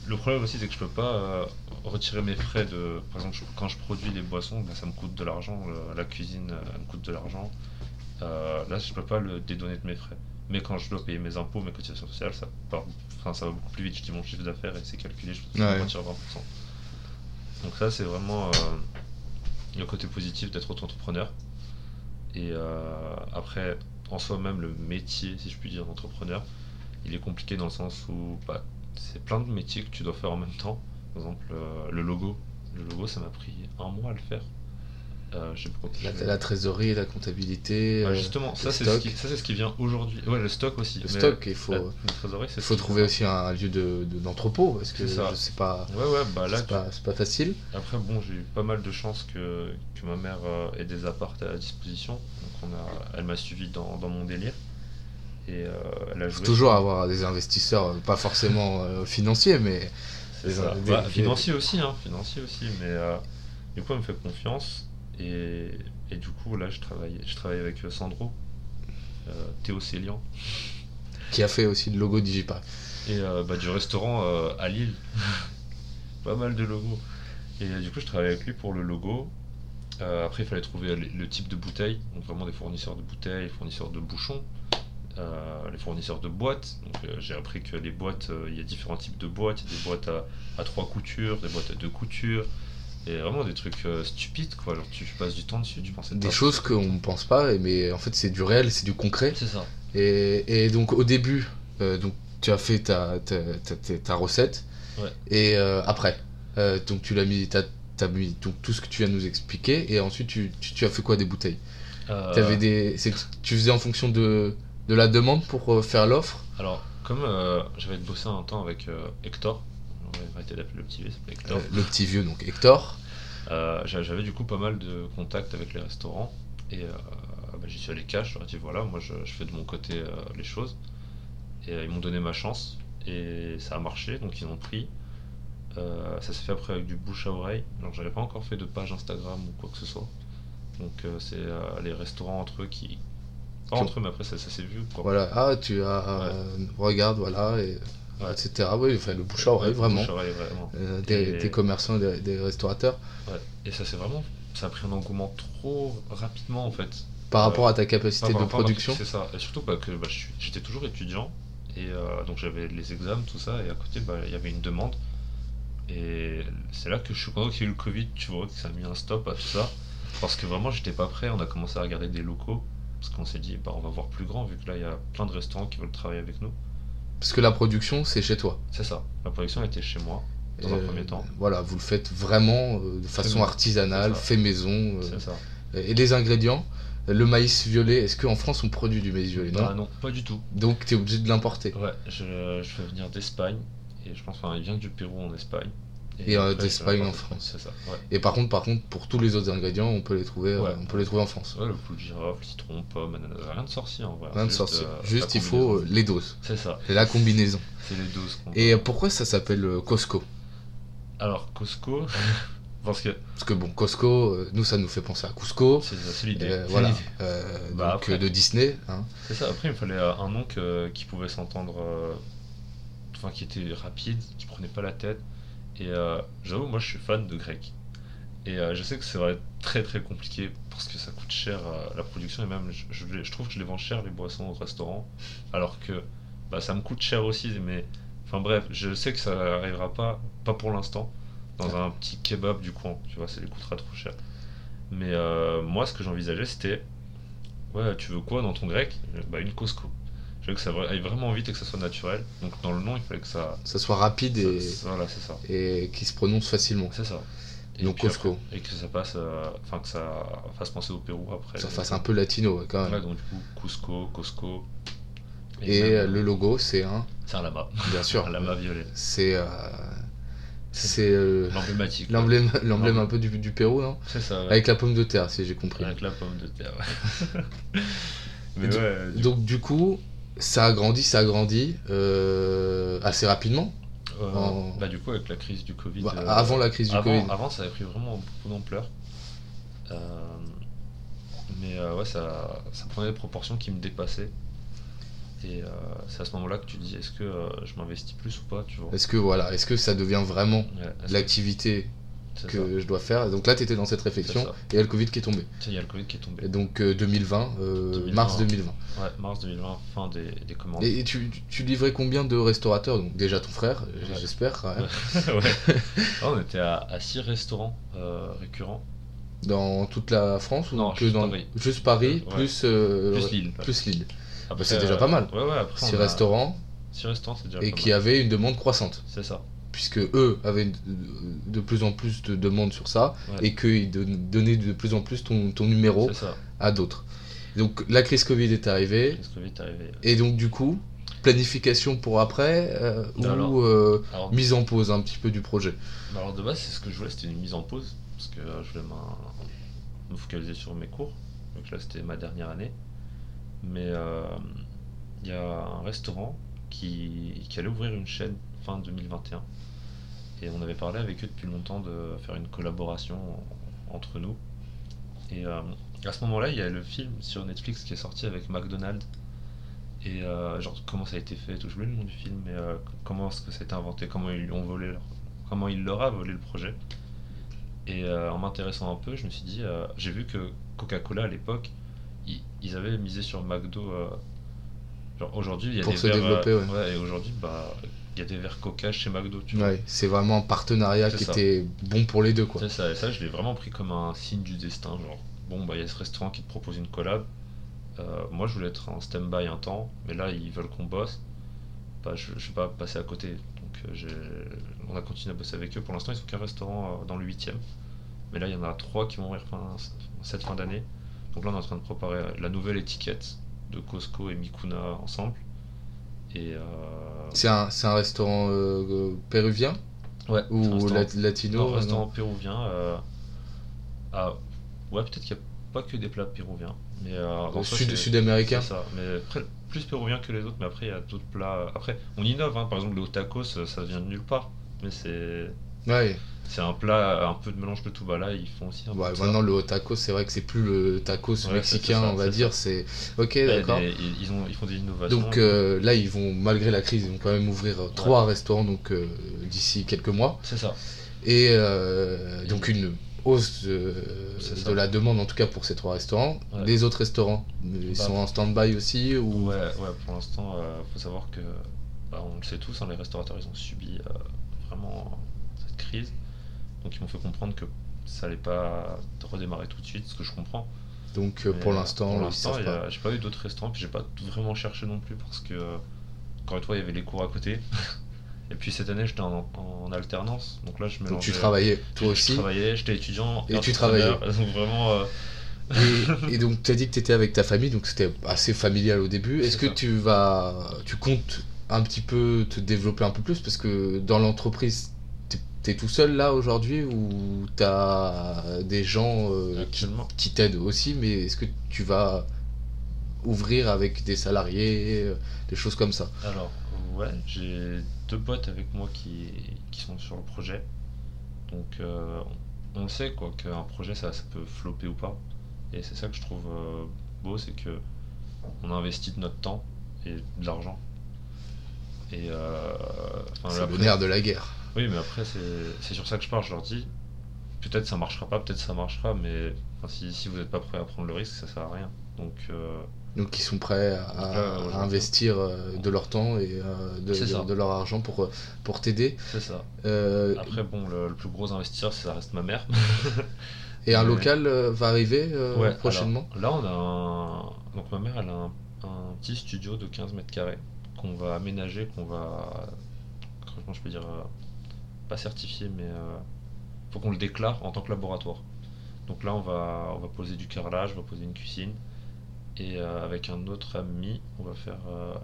le problème aussi c'est que je peux pas euh, retirer mes frais de. Par exemple, je- quand je produis les boissons, ben, ça me coûte de l'argent. le- La cuisine euh, elle me coûte de l'argent. Euh, là, je peux pas le dédonner de mes frais. Mais quand je dois payer mes impôts, mes cotisations sociales, ça, part- ça va beaucoup plus vite. Je dis mon chiffre d'affaires et c'est calculé, je peux Ouais. retirer 20%. Donc ça, c'est vraiment euh, le côté positif d'être auto-entrepreneur. Et euh, après, en soi-même, le métier, si je puis dire, d'entrepreneur, il est compliqué dans le sens où bah, c'est plein de métiers que tu dois faire en même temps. Par exemple, euh, le logo. Le logo, ça m'a pris un mois à le faire. Euh, la, trésorerie, la comptabilité, Ouais, euh, justement, ça c'est ce, qui, ça c'est ce qui vient aujourd'hui. Ouais, le stock aussi. le mais stock. Il faut, la, la il faut trouver aussi un, lieu de- de- d'entrepôt parce que C'est ça. je sais pas, Ouais, ouais, bah là, c'est pas, c'est pas facile. après, bon, j'ai eu pas mal de chance que, que ma mère ait des apparts à disposition. Donc, on a, elle m'a suivi dans, dans mon délire. Et euh, elle a Il joué. faut toujours avoir des investisseurs, euh, pas forcément euh, financiers, mais Des- ça. des- Bah, des- financier aussi, hein, financier aussi, mais du coup, elle me fait confiance et, et du coup, là, je travaille, je travaille avec Sandro, Théo Célian, Qui a fait aussi le logo Digipar. et bah, du restaurant à Lille. Pas mal de logos. Et du coup, je travaille avec lui pour le logo. Euh, après, il fallait trouver le type de bouteille, donc vraiment des fournisseurs de bouteilles, fournisseurs de bouchons, euh, les fournisseurs de boîtes. Donc, euh, j'ai appris que les boîtes, euh, il y a différents types de boîtes. Il y a des boîtes à, à trois coutures, des boîtes à deux coutures, et vraiment des trucs stupides, quoi. Genre, tu passes du temps dessus, tu pensais Des pas. choses qu'on ne pense pas, mais en fait c'est du réel, c'est du concret. C'est ça. Et, et donc au début, donc, tu as fait ta, ta, ta- ta- recette. Ouais. Et après, donc tu l'as mis, t'as mis donc, tout ce que tu viens de nous expliquer. Et ensuite, tu, tu, tu as fait quoi des bouteilles? Euh, des, tu faisais en fonction de, de la demande pour euh, faire l'offre Alors, comme euh, j'avais bossé un temps avec euh, Hector, on va arrêter d'appeler le petit vieux, il s'appelle Hector. Le petit vieux, donc Hector. J'a- J'avais du coup pas mal de contacts avec les restaurants et euh, bah, j'y suis allé cash, ai dit voilà, moi je, je fais de mon côté euh, les choses et euh, ils m'ont donné ma chance et ça a marché donc ils ont pris. Euh, ça s'est fait après avec du bouche à oreille, alors j'avais pas encore fait de page Instagram ou quoi que ce soit. Donc c'est les restaurants entre eux qui. Pas entre eux, mais après ça, ça s'est vu quoi. Voilà, ah, tu as. euh, regarde, voilà, et, Ouais. etc. Oui, enfin, le bouche à oreille, vraiment. Euh, des, Et- des commerçants, des, des restaurateurs. Et ça c'est vraiment. Ça a pris un engouement trop rapidement en fait. Par Euh, rapport à ta capacité de production. C'est ça. Et surtout bah, que bah, j'étais toujours étudiant. Et euh, donc j'avais les examens, tout ça. Et à côté, bah, il y avait une demande. Et c'est là que je suis content qu'il y ait eu le Covid, tu vois, que ça a mis un stop à tout ça. Parce que vraiment, j'étais pas prêt. On a commencé à regarder des locaux. Parce qu'on s'est dit, bah, on va voir plus grand, vu que là, il y a plein de restaurants qui veulent travailler avec nous. Parce que la production, c'est chez toi. C'est ça. La production était chez moi, dans un Euh, premier temps. Voilà, vous le faites vraiment euh, de façon artisanale, fait maison. euh, C'est ça. et les ingrédients, le maïs violet, est-ce qu'en France on produit du maïs violet? Non? Ah non, pas du tout. Donc tu es obligé de l'importer. Ouais, je, je fais venir d'Espagne. Et je pense qu'il vient du Pérou en Espagne. Et, euh, après, en France. C'est ça, ouais. Et par contre, par contre, pour tous les autres ingrédients, on peut les trouver, euh, Ouais. on peut les trouver en France. Ouais, le clou de girofle, citron, pomme, ananas, rien de sorcier en vrai. Rien de sorcier. euh, Juste, il faut euh, les doses. C'est ça, C'est la combinaison. c'est les doses qu'on Et euh, pourquoi ça s'appelle euh, Costco? Alors, Costco, parce que Parce que bon, Costco, euh, nous ça nous fait penser à Cusco. c'est l'idée. Euh, c'est voilà. l'idée. Euh, Bah, donc après. euh, de Disney. hein. C'est ça, après il me fallait euh, un nom que- qui pouvait s'entendre, euh, enfin qui était rapide, qui prenait pas la tête. Et euh, j'avoue, moi je suis fan de grec. Et euh, je sais que c'est vrai très très compliqué parce que ça coûte cher euh, la production et même je, je les- je trouve que je les vends cher les boissons au restaurant. Alors que bah, ça me coûte cher aussi mais enfin bref je sais que ça arrivera pas pas pour l'instant dans un petit kebab du coin tu vois ça les coûtera trop cher. Mais euh, moi ce que j'envisageais c'était ouais tu veux quoi dans ton grec bah une Costco je veux que ça aille vraiment vite et que ça soit naturel donc dans le nom il fallait que ça, Ça soit rapide et, ça- voilà c'est ça et qui se prononce facilement. c'est ça. Et Donc Costco. et que ça passe, euh, enfin que ça fasse penser au Pérou après. Ça fasse un peu latino ouais, quand Ouais, même. donc du coup, Cusco, Costco. Et même, euh, le logo, c'est un, C'est un lama. bien sûr, Un lama violet. c'est euh, c'est euh, L'emblématique. l'emblème l'emblème un peu du, du Pérou, non C'est ça, ouais. Avec la pomme de terre, si j'ai compris. Avec la pomme de terre. ouais. Mais Du- ouais, du Donc du coup, ça a grandi, ça a grandi euh, assez rapidement. euh, en- bah, du coup, avec la crise du Covid. Bah, euh, avant la crise du avant, Covid. avant, ça avait pris vraiment beaucoup d'ampleur. Mais ouais, ça, ça prenait des proportions qui me dépassaient. Et euh, c'est à ce moment-là que tu te dis est-ce que euh, je m'investis plus ou pas, tu vois? Est-ce que voilà, est-ce que ça devient vraiment Ouais, l'activité ça. que je dois faire Donc là, tu étais dans cette réflexion et il y a le Covid qui est tombé. Il y a le Covid qui est tombé. Et donc euh, 2020, euh, 2020, mars ouais. 2020. Ouais, mars 2020, fin des, des commandes. Et, et tu, tu livrais combien de restaurateurs? Donc déjà ton frère, Ouais. j'espère. Ouais. On était à, à 6 restaurants euh, récurrents. dans toute la France ou Non, que juste dans Paris. juste Paris Ouais. plus euh, Plus Lille. plus Lille. Après, c'est déjà pas mal. Ouais, ouais, après. Six on a- restaurants Six restaurants, c'est déjà et pas qui mal. avaient une demande croissante C'est ça. Puisque eux avaient de, plus en plus de demandes sur ça Ouais. et qu'ils don- donnaient de plus en plus ton, ton numéro à d'autres. Donc la crise Covid est arrivée et donc du coup planification pour après euh, Alors. ou euh, alors, mise en pause un petit peu du projet? bah alors, de base, c'est ce que je voulais, c'était une mise en pause. Parce que euh, je voulais me focaliser sur mes cours. Donc là, c'était ma dernière année. Mais il y a un restaurant qui, qui allait ouvrir une chaîne fin 2021. Et on avait parlé avec eux depuis longtemps de faire une collaboration entre nous. Et euh, à ce moment-là, il y a le film sur Netflix qui est sorti avec McDonald's. Et euh, genre comment ça a été fait, tout j'oublie le nom du film, mais euh, comment est-ce que ça a été inventé, comment ils lui ont volé, leur- comment il leur a volé le projet? Et en m'intéressant un peu, je me suis dit, j'ai vu que Coca-Cola à l'époque, ils, ils avaient misé sur McDo. genre aujourd'hui, il y a Pour des se verres, développer, euh, ouais. et aujourd'hui, bah, il y a des verres Coca chez McDo, tu vois. Ouais, c'est vraiment un partenariat qui ça. était bon pour les deux, quoi. C'est ça, et ça, je l'ai vraiment pris comme un signe du destin. Genre, bon, bah, il y a ce restaurant qui te propose une collab. Euh, moi, je voulais être en stand-by un temps, mais là, ils veulent qu'on bosse. Bah, je, je vais pas passer à côté. Donc, euh, j'ai- on a continué à bosser avec eux. Pour l'instant, ils sont qu'un restaurant euh, dans le 8 Mais là, il y en a trois qui vont ouvrir fin, cette fin d'année. Donc là, on est en train de préparer la nouvelle étiquette de Costco et Mikuna ensemble. Et euh, C'est un, un restaurant euh, péruvien ouais, un ou restaurant- latino euh, restaurant péruvien. euh, ah, ouais, peut-être qu'il n'y a pas que des plats péruviens. Mais euh, Sud- Sud-américain ça. Mais après, plus péruvien que les autres, mais après, il y a d'autres plats. Après, on innove, hein. par exemple, les hot tacos, ça vient de nulle part. Mais c'est Ouais, c'est un plat, un peu de mélange de tout. Bah là, ils font aussi un peu Ouais, maintenant le tacos, c'est vrai que c'est plus le tacos Ouais, mexicain, ça, on va dire. C'est ok, Il d'accord. ils, ils ont, ils font des innovations. Donc euh, là, ils vont, malgré la crise, ils vont quand même ouvrir euh, trois restaurants donc euh, d'ici quelques mois. C'est ça. Et euh, donc une hausse de, la demande en tout cas pour ces trois restaurants. Ouais. Les autres restaurants, ils Bah, sont en stand-by aussi ou Ouais, ouais, pour l'instant, euh, faut savoir que, bah, on le sait tous, hein, les restaurateurs, ils ont subi euh, vraiment cette crise. Donc ils m'ont fait comprendre que ça allait pas redémarrer tout de suite, ce que je comprends. donc euh, Mais, pour euh, l'instant, j'ai pas eu d'autres restaurants, puis j'ai pas vraiment cherché non plus parce que, encore une fois, il y avait les cours à côté. Et puis cette année, j'étais en, en alternance, donc là, je Donc mélangeais. tu travaillais toi je aussi. travaillais, j'étais étudiant. Et tu entrepreneur, Donc vraiment. euh, Et, et donc tu as dit que tu étais avec ta famille, donc c'était assez familial au début. Est-ce que tu vas, tu comptes un petit peu te développer un peu plus? Parce que dans l'entreprise, t'es es tout seul là aujourd'hui ou tu as des gens euh, qui, t'aident aussi, mais est-ce que tu vas ouvrir avec des salariés, euh, des choses comme ça? Alors, ouais, j'ai deux potes avec moi qui, qui sont sur le projet. Donc, euh, on le sait, quoi, qu'un projet, ça, ça peut flopper ou pas. Et c'est ça que je trouve beau, c'est que on a investi de notre temps et de l'argent. Et euh, enfin, C'est le nerf de la guerre. Oui, mais après, c'est c'est sur ça que je pars. Je leur dis, peut-être ça marchera pas, peut-être ça marchera, mais enfin, si, si vous n'êtes pas prêt à prendre le risque, ça sert à rien. Donc, euh, Donc ils sont prêts à, investir euh, de leur temps et euh, de, de- leur argent pour, pour t'aider. c'est ça. Euh, Après, bon, le, le plus gros investisseur, ça reste ma mère. Et un local euh, va arriver euh, Ouais, prochainement? alors, là, on a un. Donc, ma mère, elle a un, un petit studio de 15 mètres carrés qu'on va aménager, qu'on va. Comment je peux dire euh, Pas certifier, mais. euh, faut qu'on le déclare en tant que laboratoire. Donc là, on va, on va poser du carrelage, on va poser une cuisine. Et euh, avec un autre ami, on va faire euh,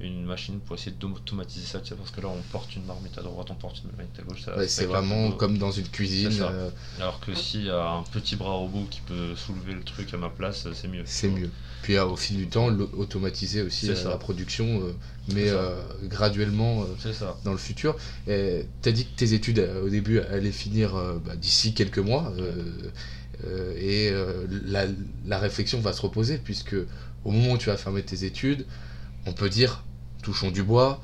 une machine pour essayer d'automatiser ça. tu sais, parce que là, on porte une marmite à droite, on porte une marmite à gauche. Ouais, C'est vraiment comme dans une cuisine. Euh, Alors que s'il y a un petit bras robot qui peut soulever le truc à ma place, c'est mieux. c'est mieux. Puis au fil du temps, automatiser aussi euh, la production, euh, mais euh, graduellement ça. dans le futur. Tu as dit que tes études au début allaient finir bah, d'ici quelques mois. euh, et euh, la, la réflexion va se reposer, puisque au moment où tu vas fermer tes études, on peut dire, touchons du bois,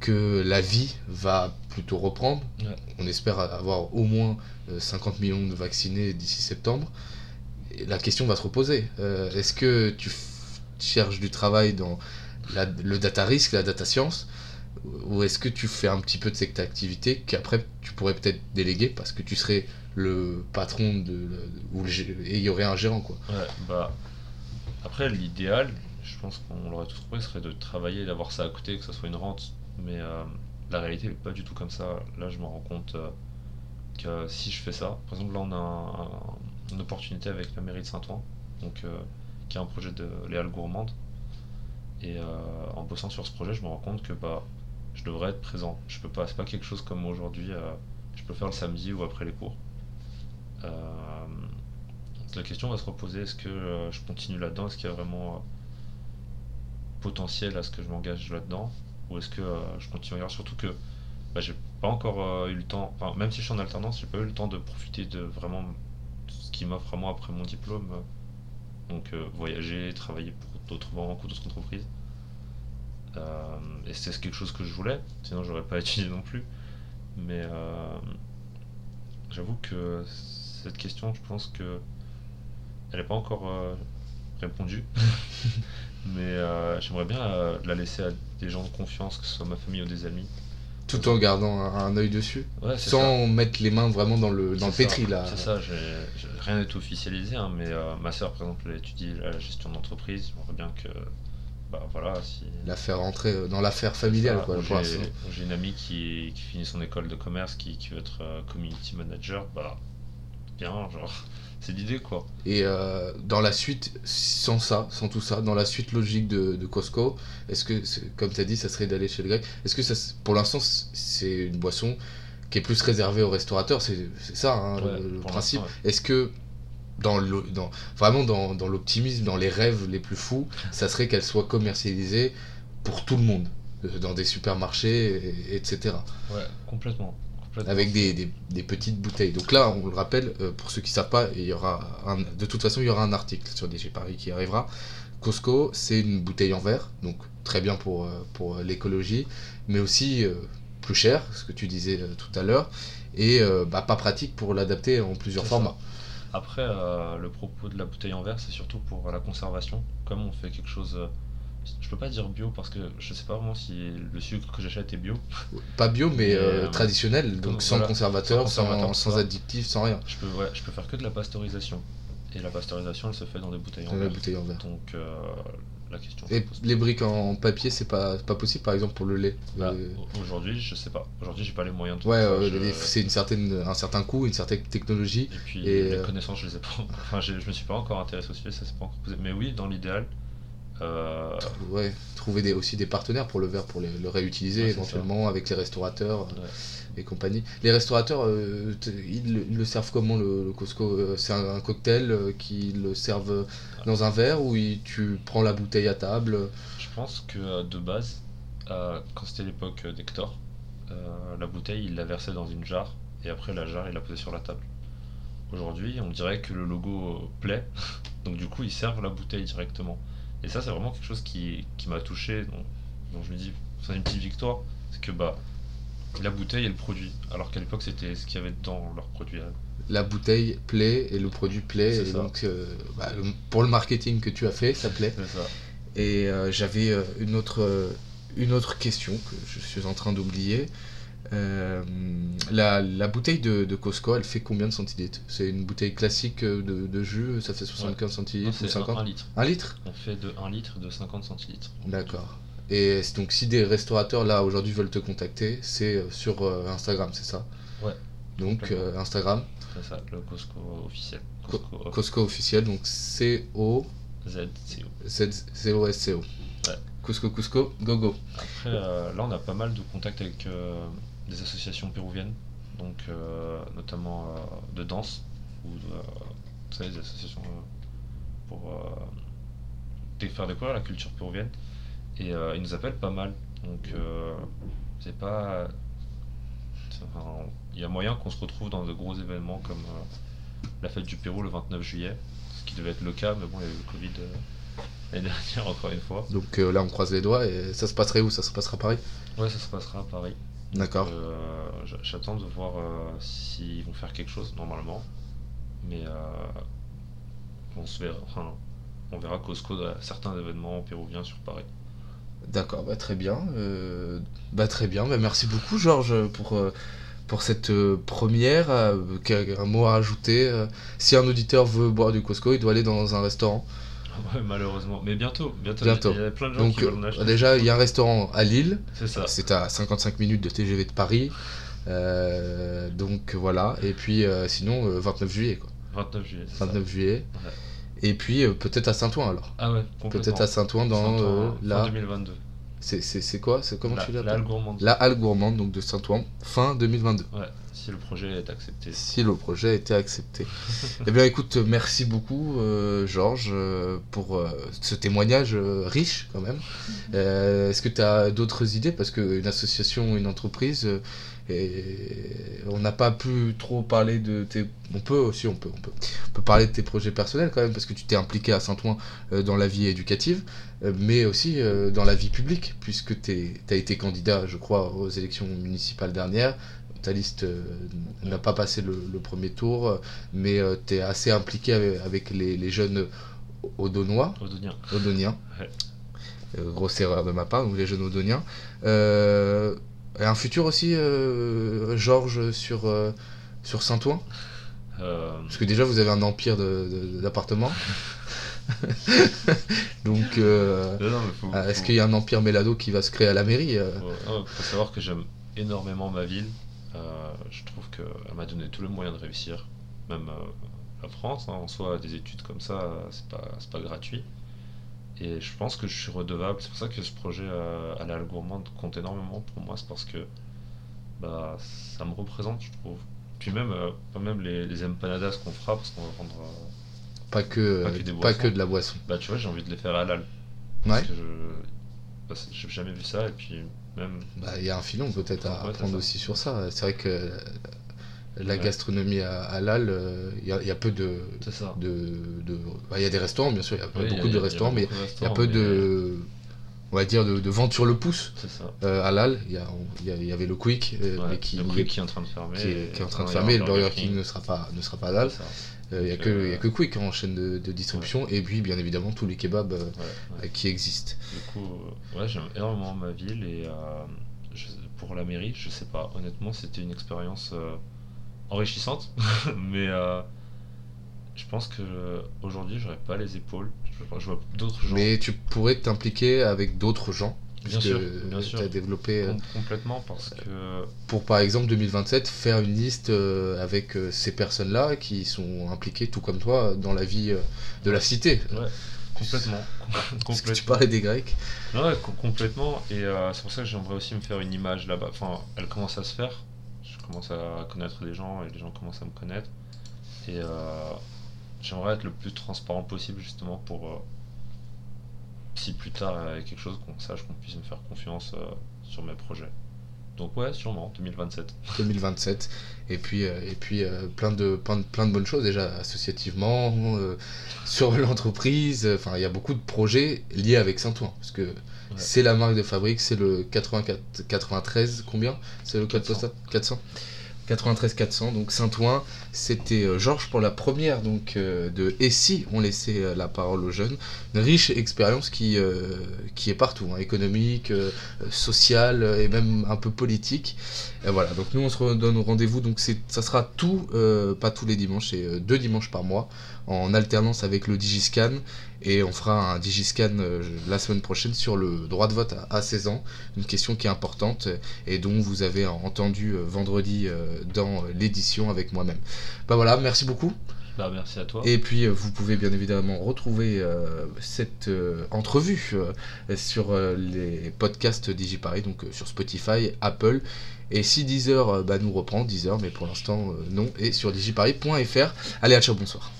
que la vie va plutôt reprendre. Ouais. On espère avoir au moins euh, 50 millions de vaccinés d'ici septembre. La question va se reposer. Euh, Est-ce que tu cherches du travail dans le data risk, la data science ou est-ce que tu fais un petit peu de cette activité qu'après tu pourrais peut-être déléguer parce que tu serais le patron de, ou et il y aurait un gérant quoi. Bah. Après, l'idéal, je pense qu'on l'aurait tous trouvé, serait de travailler d'avoir ça à côté, que ça soit une rente. Mais euh, la réalité n'est pas du tout comme ça. Là, je me rends compte euh, que si je fais ça, par exemple, là, on a un- une opportunité avec la mairie de Saint-Ouen, euh, qui a un projet de Léal Gourmande. Et euh, en bossant sur ce projet, je me rends compte que bah, je devrais être présent. Je peux pas, c'est pas quelque chose comme aujourd'hui, euh, je peux faire le samedi ou après les cours. La question va se reposer est-ce que je continue là-dedans? Est-ce qu'il y a vraiment potentiel à ce que je m'engage là-dedans? Ou est-ce que je continue à regarder? Surtout que bah, j'ai pas encore eu le temps, enfin, même si je suis en alternance, j'ai pas eu le temps de profiter de vraiment qui m'offre à moi après mon diplôme. Donc euh, voyager, travailler pour d'autres banques ou d'autres entreprises. Euh, et c'est quelque chose que je voulais, sinon j'aurais pas étudié non plus. Mais j'avoue que cette question, je pense que elle n'est pas encore répondue. Mais j'aimerais bien la laisser à des gens de confiance, que ce soit ma famille ou des amis. Tout en gardant un, œil dessus. Ouais, Sans mettre les mains vraiment dans le, dans le pétri ça, là. C'est ça, rien n'est officialisé, hein, mais euh, ma soeur par exemple elle étudie la gestion d'entreprise, j'aimerais bien que, bah voilà, si... La faire rentrer euh, dans l'affaire familiale Ça, J'ai l'instant. j'ai une amie qui, qui finit son école de commerce, qui, qui veut être euh, community manager, bah bien, genre, c'est l'idée quoi. Et euh, dans la suite, sans ça, sans tout ça, dans la suite logique de, de Costco, est-ce que, comme tu as dit, ça serait d'aller chez le grec? Est-ce que ça, pour l'instant, c'est une boisson qui est plus réservée aux restaurateurs? C'est ça hein, Ouais, le, principe. Est-ce que dans le, dans, vraiment dans, dans l'optimisme, dans les rêves les plus fous, ça serait qu'elle soit commercialisée pour tout le monde, euh, dans des supermarchés, et- etc. Ouais, complètement. Avec des, des- des petites bouteilles. Donc là, on le rappelle, euh, pour ceux qui ne savent pas, il y aura un- de toute façon, il y aura un article sur DG Paris qui arrivera. Costco, c'est une bouteille en verre, donc très bien pour, euh, pour l'écologie, mais aussi euh, plus cher, ce que tu disais euh, tout à l'heure, et euh, bah, pas pratique pour l'adapter en plusieurs ça. formats. Après, euh, le propos de la bouteille en verre, c'est surtout pour la conservation. Comme on fait quelque chose. Je peux pas dire bio parce que je sais pas vraiment si le sucre que j'achète est bio. Pas bio, mais Mais, euh, euh, traditionnel, donc sans voilà, conservateur, sans conservateur, sans ça. additifs, sans rien. Je peux, ouais, je peux faire que de la pasteurisation. Et la pasteurisation, elle se fait dans des bouteilles en Dans verre. bouteille en verre. Donc, euh, la question. Et les briques en papier, c'est pas, pas possible, par exemple pour le lait. Bah, Aujourd'hui, je sais pas. Aujourd'hui, j'ai pas les moyens de Ouais, euh, Je- c'est une certaine, un certain coût, une certaine technologie. Et puis, et, les connaissances, je les ai pas. Enfin, je me suis pas encore intéressé au sujet, ça s'est pas encore posé. Mais oui, dans l'idéal. Euh, Ouais, trouver des, aussi des partenaires pour le verre, pour les- le réutiliser Ouais, éventuellement avec les restaurateurs euh, ouais. et compagnie. Les restaurateurs, euh, ils, le- ils le servent comment le, le Costco Euh, C'est un, un cocktail qu'ils le servent dans un verre ou ils- tu prends la bouteille à table? Je pense que de base, euh, quand c'était l'époque d'Hector, la bouteille il la versait dans une jarre et après la jarre il la posait sur la table. Aujourd'hui, on dirait que le logo plaît, donc du coup ils servent la bouteille directement. Et ça, c'est vraiment quelque chose qui, qui m'a touché, dont, dont je me dis, c'est une petite victoire, c'est que bah la bouteille et le produit, alors qu'à l'époque c'était ce qu'il y avait dans leur produit. La bouteille plaît et le produit plaît. Et ça. donc, euh, bah, le- pour le marketing que tu as fait, ça plaît. Ça. Et euh, j'avais euh, une, autre, une autre question que je suis en train d'oublier. Euh, la, la bouteille de, de Costco, elle fait combien de centilitres? C'est une bouteille classique de, de jus, ça fait 75 Non, centilitres ou c'est 50 1 litre. Un litre? On fait de 1 litre de 50 centilitres. D'accord. Et donc si des restaurateurs là aujourd'hui veulent te contacter, c'est euh, sur euh, Instagram, c'est ça? Ouais. Donc euh, Instagram, C'est ça, le Costco officiel. Co- Costco Costco officiel, donc C-O-Z-C-O. ZCO. Ouais. Cusco Cusco, go go. Après, euh, là, on a pas mal de contacts avec euh, des associations péruviennes, donc euh, notamment de danse, ou des associations pour faire découvrir la culture péruvienne. Et ils nous appellent pas mal, donc c'est pas. Il y a moyen qu'on se retrouve dans de gros événements comme la fête du Pérou le 29 juillet, ce qui devait être le cas, mais bon, il y a eu le Covid l'année dernière, encore une fois. Donc euh, là on croise les doigts et ça se passerait où? Ça se passera à Paris? Ouais, ça se passera à Paris. D'accord. Euh, J'attends de voir euh, s'ils vont faire quelque chose normalement. Mais euh, on se verra. Enfin, on verra Costco à certains événements péruviens sur Paris. D'accord, bah, très bien. euh, bah, très bien. Bah, merci beaucoup, Georges, pour, euh, pour cette euh, première. un mot à rajouter. euh, si un auditeur veut boire du Costco, il doit aller dans un restaurant. Ouais, malheureusement. Mais bientôt, bientôt. Bientôt. Il y a plein de gens Donc, qui veulent en euh, acheter. déjà, il y a un restaurant à Lille. C'est ça. C'est à 55 minutes de TGV de Paris. Euh, donc voilà. Et puis euh, sinon, euh, 29 juillet. Quoi. 29 juillet. c'est ça. 29 juillet. Ouais. Et puis euh, peut-être à Saint-Ouen alors. Ah ouais. Peut-être à Saint-Ouen dans Saint-Ouen, euh, fin la. 2022. C'est quoi? C'est comment la, tu la l'appelles? Halle Gourmande. La halle gourmande donc de Saint-Ouen, fin 2022. Ouais. Si le projet est accepté. Si le projet a été accepté. eh bien écoute, merci beaucoup euh, Georges euh, pour euh, ce témoignage euh, riche quand même. Est-ce que tu as d'autres idées? Parce qu'une association, une entreprise, et on n'a pas pu trop parler de tes... On peut aussi, on peut, on peut, on peut parler de tes projets personnels quand même, parce que tu t'es impliqué à Saint-Ouen dans la vie éducative, mais aussi dans la vie publique, puisque tu as été candidat, je crois, aux élections municipales dernières. Ta liste euh, n'a pas passé le, le premier tour, euh, mais tu es assez impliqué avec, avec les, les jeunes Odonien. Odoniens. Ouais. Euh, grosse erreur de ma part, donc les jeunes Odoniens. Euh, et un futur aussi, euh, Georges, sur, euh, sur Saint-Ouen Euh, Parce que déjà, vous avez un empire de- de- d'appartements. donc, euh, non, non, mais faut- est-ce faut- qu'il y a un empire Mélado qui va se créer à la mairie euh faut, non, faut savoir que j'aime énormément ma ville. Euh, je trouve qu'elle m'a donné tous les moyens de réussir. Même euh, la France, hein, en soi, des études comme ça, c'est pas, pas gratuit. Et je pense que je suis redevable. C'est pour ça que ce projet euh, à la Gourmande compte énormément pour moi. C'est parce que bah, ça me représente, je trouve. Puis même, euh, pas même les, les empanadas qu'on fera, parce qu'on va vendre. euh, pas, que, Pas que des pas boissons. que de la boisson. bah, tu vois, j'ai envie de les faire halal. Ouais. Parce que je. que j'ai jamais vu ça. Et puis, même. Bah, Il y a un filon peut-être à Ouais, ça. aussi sur ça. C'est vrai que la Ouais. gastronomie à halal, euh, il y, a- il y a peu de... Ça. de, de- bah, Il y a des restaurants, bien sûr, il y a Oui, beaucoup y de a- restaurants, mais il y a peu mais- de... On va dire de, de vente sur le pouce. Euh, halal, il y, avait le Quick, euh, Ouais, mais qui, le Quick qui est en train de fermer. qui est, et qui est en train de maintenant, il y a fermer, et le Burger King ne sera pas, ne sera pas halal. Ça. Euh, Il n'y a, que- il y a que Quick en chaîne de, de distribution, et puis bien évidemment tous les kebabs euh, Ouais, euh, qui existent. Du coup, ouais, j'aime énormément ma ville et je- pour la mairie, je sais pas. Honnêtement, c'était une expérience enrichissante, mais je pense que aujourd'hui, j'aurais pas les épaules. Je, vois- je vois d'autres gens. Mais tu pourrais t'impliquer avec d'autres gens, puisque sûr, bien sûr. tu as développé, euh, Com- complètement parce que pour par exemple 2027, faire une liste euh, avec euh, ces personnes-là qui sont impliquées, tout comme toi, dans la vie de la cité. ouais, complètement, Parce que tu parlais des Grecs. Non, ouais, complètement. Et euh, c'est pour ça que j'aimerais aussi me faire une image là-bas. Enfin, elle commence à se faire. Je commence à connaître les gens et les gens commencent à me connaître. Et euh, j'aimerais être le plus transparent possible justement pour euh, si plus tard il y a quelque chose qu'on sache qu'on puisse me faire confiance euh, sur mes projets. Donc ouais, sûrement 2027. 2027 et puis euh, et puis euh, plein de plein de plein de bonnes choses déjà associativement euh, sur l'entreprise. Enfin il y a beaucoup de projets liés avec Saint-Ouen. Parce que c'est la marque de fabrique c'est le 84 93 combien? C'est le code 400. postal? 400 93 400 donc Saint-Ouen. C'était euh, Georges pour la première donc euh, de et si on laissait euh, la parole aux jeunes? Une riche expérience qui est partout hein, économique sociale et même un peu politique. Et voilà, donc nous on se redonne rendez-vous, donc ça sera tout, pas tous les dimanches, c'est deux dimanches par mois, en alternance avec le Digiscan, et on fera un Digiscan euh, la semaine prochaine sur le droit de vote à, à 16 ans, une question qui est importante et dont vous avez entendu euh, vendredi euh, dans l'édition avec moi-même. Bah voilà, merci beaucoup. Bah merci à toi. Et puis euh, vous pouvez bien évidemment retrouver euh, cette euh, entrevue sur les podcasts DigiParis, donc sur Spotify, Apple. Et si Deezer bah, nous reprend, Deezer, mais pour l'instant non, et sur digiparis.fr. Allez, à ciao, bonsoir.